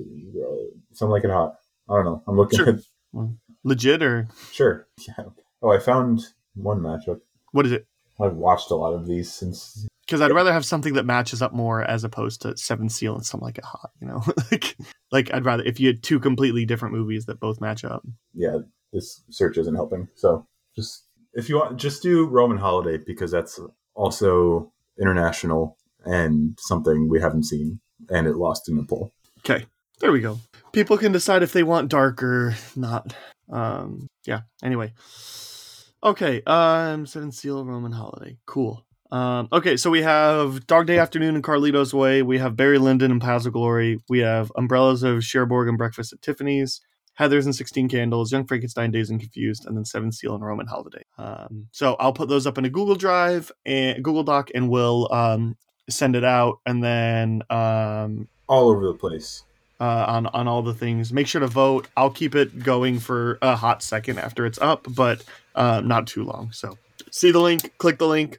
something like it hot. I don't know. I'm looking Sure. at. legit or Sure. Yeah. Oh, I found one matchup. what is it I've watched a lot of these since. because I'd rather have something that matches up more as opposed to Seven Seal and something like it hot. You know, like like I'd rather if you had two completely different movies that both match up. Yeah, this search isn't helping. So just if you want, just do Roman Holiday because that's also international and something we haven't seen, and it lost in the poll. Okay, there we go. People can decide if they want dark or not. Um, yeah. Anyway, okay. Um, Seven Seal Roman Holiday. Cool. Um, okay, so we have Dog Day Afternoon and Carlito's Way. We have Barry Lyndon and Piles of Glory. We have Umbrellas of Cherbourg and Breakfast at Tiffany's. Heathers and 16 Candles, Young Frankenstein, Dazed and Confused, and then Seven Seal and Roman Holiday. Um, so I'll put those up in a Google Drive and Google Doc, and we'll um, send it out, and then um, All over the place. uh, on on all the things. Make sure to vote. I'll keep it going for a hot second after it's up, but uh, not too long. So see the link, click the link,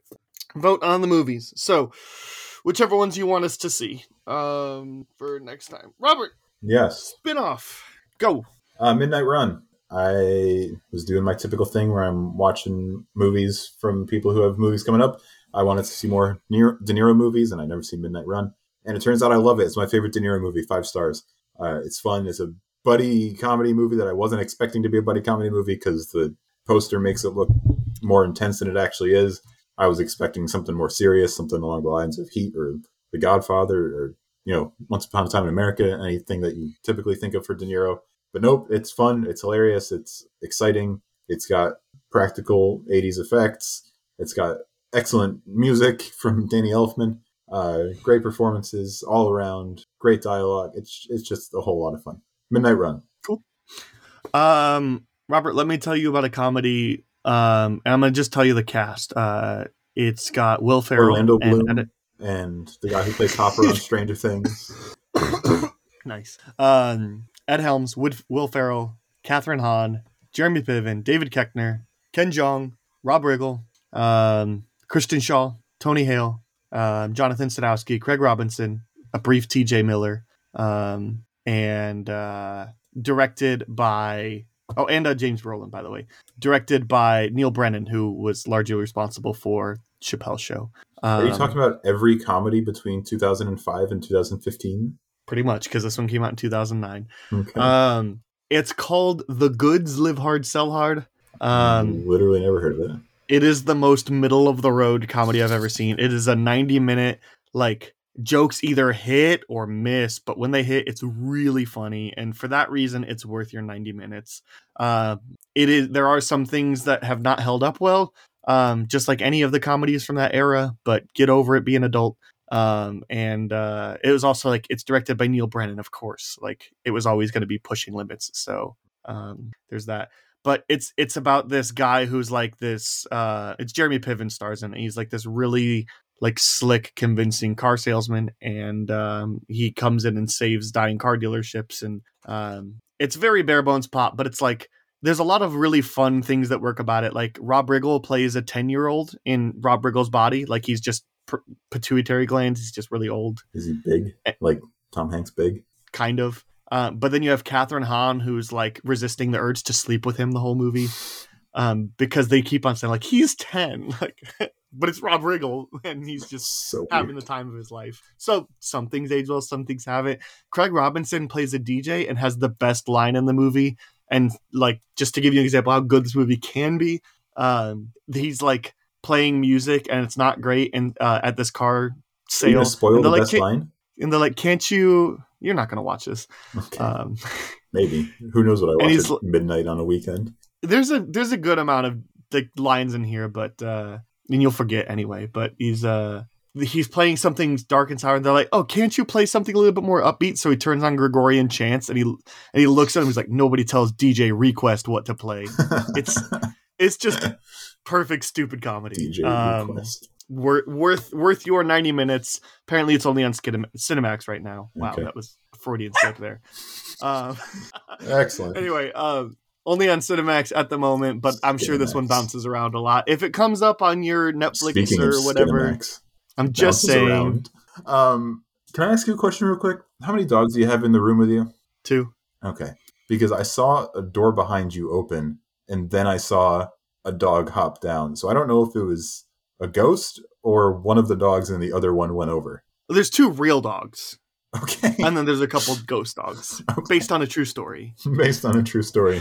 vote on the movies. So whichever ones you want us to see um, for next time. Robert, Yes. spin off, go. Uh, Midnight Run. I was doing my typical thing where I'm watching movies from people who have movies coming up. I wanted to see more De Niro movies, and I never seen Midnight Run. And it turns out I love it. It's my favorite De Niro movie, five stars. Uh, it's fun. It's a buddy comedy movie that I wasn't expecting to be a buddy comedy movie because the poster makes it look more intense than it actually is. I was expecting something more serious, something along the lines of Heat or The Godfather or, you know, Once Upon a Time in America, anything that you typically think of for De Niro. But nope, it's fun. It's hilarious. It's exciting. It's got practical 80s effects. It's got excellent music from Danny Elfman. Uh, great performances all around. Great dialogue. It's it's just a whole lot of fun. Midnight Run. Cool. Um, Robert, let me tell you about a comedy. Um, and I'm gonna just tell you the cast. Uh, it's got Will Ferrell Orlando and- Bloom and- and the guy who plays Hopper on Stranger Things. Nice. Um, Ed Helms, Wood, Will Ferrell, Kathryn Hahn, Jeremy Piven, David Koechner, Ken Jeong, Rob Riggle, um, Kristen Schaal, Tony Hale, um, Jonathan Sadowski, Craig Robinson, a brief T.J. Miller, um, and uh, directed by Oh, and uh, James Brolin, by the way, directed by Neal Brennan, who was largely responsible for Chappelle's Show. Are you Um, talking about every comedy between 2005 and 2015? pretty much because this one came out in 2009. Okay. Um, it's called The Goods Live Hard, Sell Hard. Um, Literally never heard of it. It is the most middle of the road comedy I've ever seen. It is a 90 minute like jokes either hit or miss, but when they hit, it's really funny, and for that reason, it's worth your 90 minutes. Uh, it is. There are some things that have not held up well, um, just like any of the comedies from that era. But get over it, be an adult. Um, and uh, it was also like it's directed by Neal Brennan, of course. Like it was always going to be pushing limits, so um, there's that but it's it's about this guy who's like this uh it's Jeremy Piven stars in it. He's like this really like slick convincing car salesman and um he comes in and saves dying car dealerships and um it's very bare bones pop but it's like there's a lot of really fun things that work about it like Rob Riggle plays a 10 year old in Rob Riggle's body like he's just pr- pituitary glands he's just really old Is he big? Eh. Like Tom Hanks big? kind of. Uh, but then you have Kathryn Hahn, who's like resisting the urge to sleep with him the whole movie, um, because they keep on saying like he's ten, like, but it's Rob Riggle, and he's just So having weird. the time of his life. So some things age well, some things haven't. Craig Robinson plays a DJ and has the best line in the movie. And like, just to give you an example how good this movie can be, um, he's like playing music and it's not great. And uh, at this car sale, spoil the like, best line? And they're like, "Can't you?" You're not gonna watch this. Okay. Um, Maybe. Who knows what I watch at midnight on a weekend? there's a there's a good amount of like lines in here, but uh and you'll forget anyway. But he's uh he's playing something dark and sour, and they're like, "Oh, can't you play something a little bit more upbeat?" So he turns on Gregorian chants, and he and he looks at him. He's like, "Nobody tells DJ Request what to play." It's it's just perfect stupid comedy. DJ Um, request. Worth worth worth your 90 minutes apparently it's only on cinemax right now wow Okay. that was a freudian slip there um Excellent. anyway um only on cinemax at the moment but i'm sure this one bounces around a lot if it comes up on your netflix Speaking or whatever Skinemax, i'm just saying. Um, can I ask you a question real quick? How many dogs do you have in the room with you? Two. Okay. Because I saw a door behind you open and then I saw a dog hop down. So I don't know if it was a ghost or one of the dogs and the other one went over. there's two real dogs Okay. and then there's a couple ghost dogs based on a true story Based on a true story.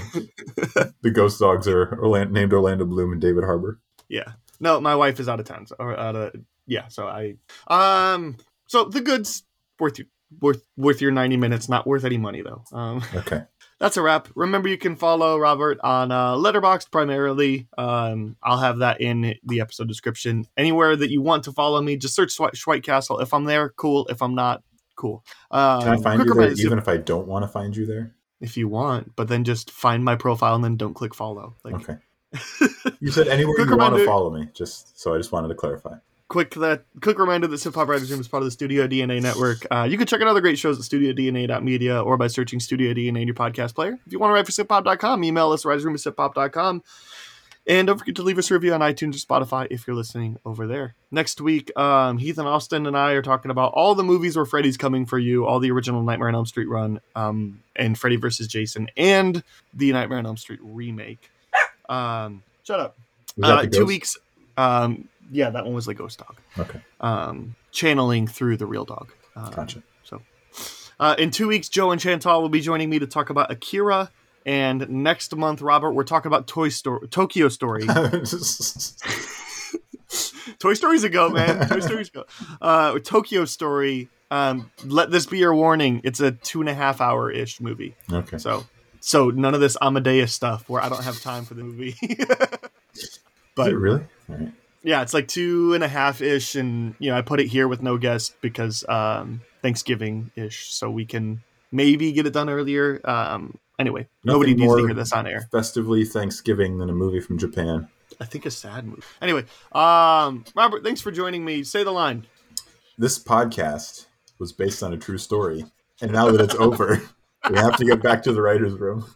the ghost dogs are Orlando, named Orlando Bloom and David Harbour. Yeah. No, my wife is out of town. So, or out of yeah. So I um. So the goods worth you worth worth your ninety minutes. Not worth any money though. Um. Okay. That's a wrap. Remember, you can follow Robert on uh, Letterboxd primarily. Um, I'll have that in the episode description. Anywhere that you want to follow me, just search Swi- Schwhitecastle. If I'm there, cool. If I'm not, cool. Um, Can I find you there even if I don't want to find you there? if you want, but then just find my profile and then don't click follow. Like, Okay. You said anywhere you want to follow me, just so I just wanted to clarify. Quick that quick reminder that Siftpop Writers Room is part of the Studio DNA network. Uh, you can check out other great shows at studiodna.media or by searching Studio DNA in your podcast player. If you want to write for siftpop.com, email us writersroom at siftpop.com. And don't forget to leave us a review on iTunes or Spotify if you're listening over there. Next week, um, Heath and Austin and I are talking about all the movies where Freddy's coming for you, all the original Nightmare on Elm Street run, um, and Freddy vs. Jason, and the Nightmare on Elm Street remake. Um, shut up. Uh, two weeks. Um, yeah, that one was the ghost dog. Okay. Um, channeling through the real dog. Um, Gotcha. So, uh, in two weeks, Joe and Chantal will be joining me to talk about Akira. And next month, Robert, we're talking about Toy Story, Tokyo Story. Toy Story's a go, man. Toy Story's a go. Uh, Tokyo Story. Um, let this be your warning. It's a two and a half hour ish movie. okay. So, so none of this Amadeus stuff where I don't have time for the movie. Is but it really? All right. Yeah, it's like two and a half ish, and you know I put it here with no guest because um, Thanksgiving ish, so we can maybe get it done earlier. Um, anyway, nobody needs to hear this on air. Festively Thanksgiving than a movie from Japan. I think a sad movie. Anyway, um, Robert, thanks for joining me. Say the line. This podcast was based on a true story, and now that it's over, we have to get back to the writers' room.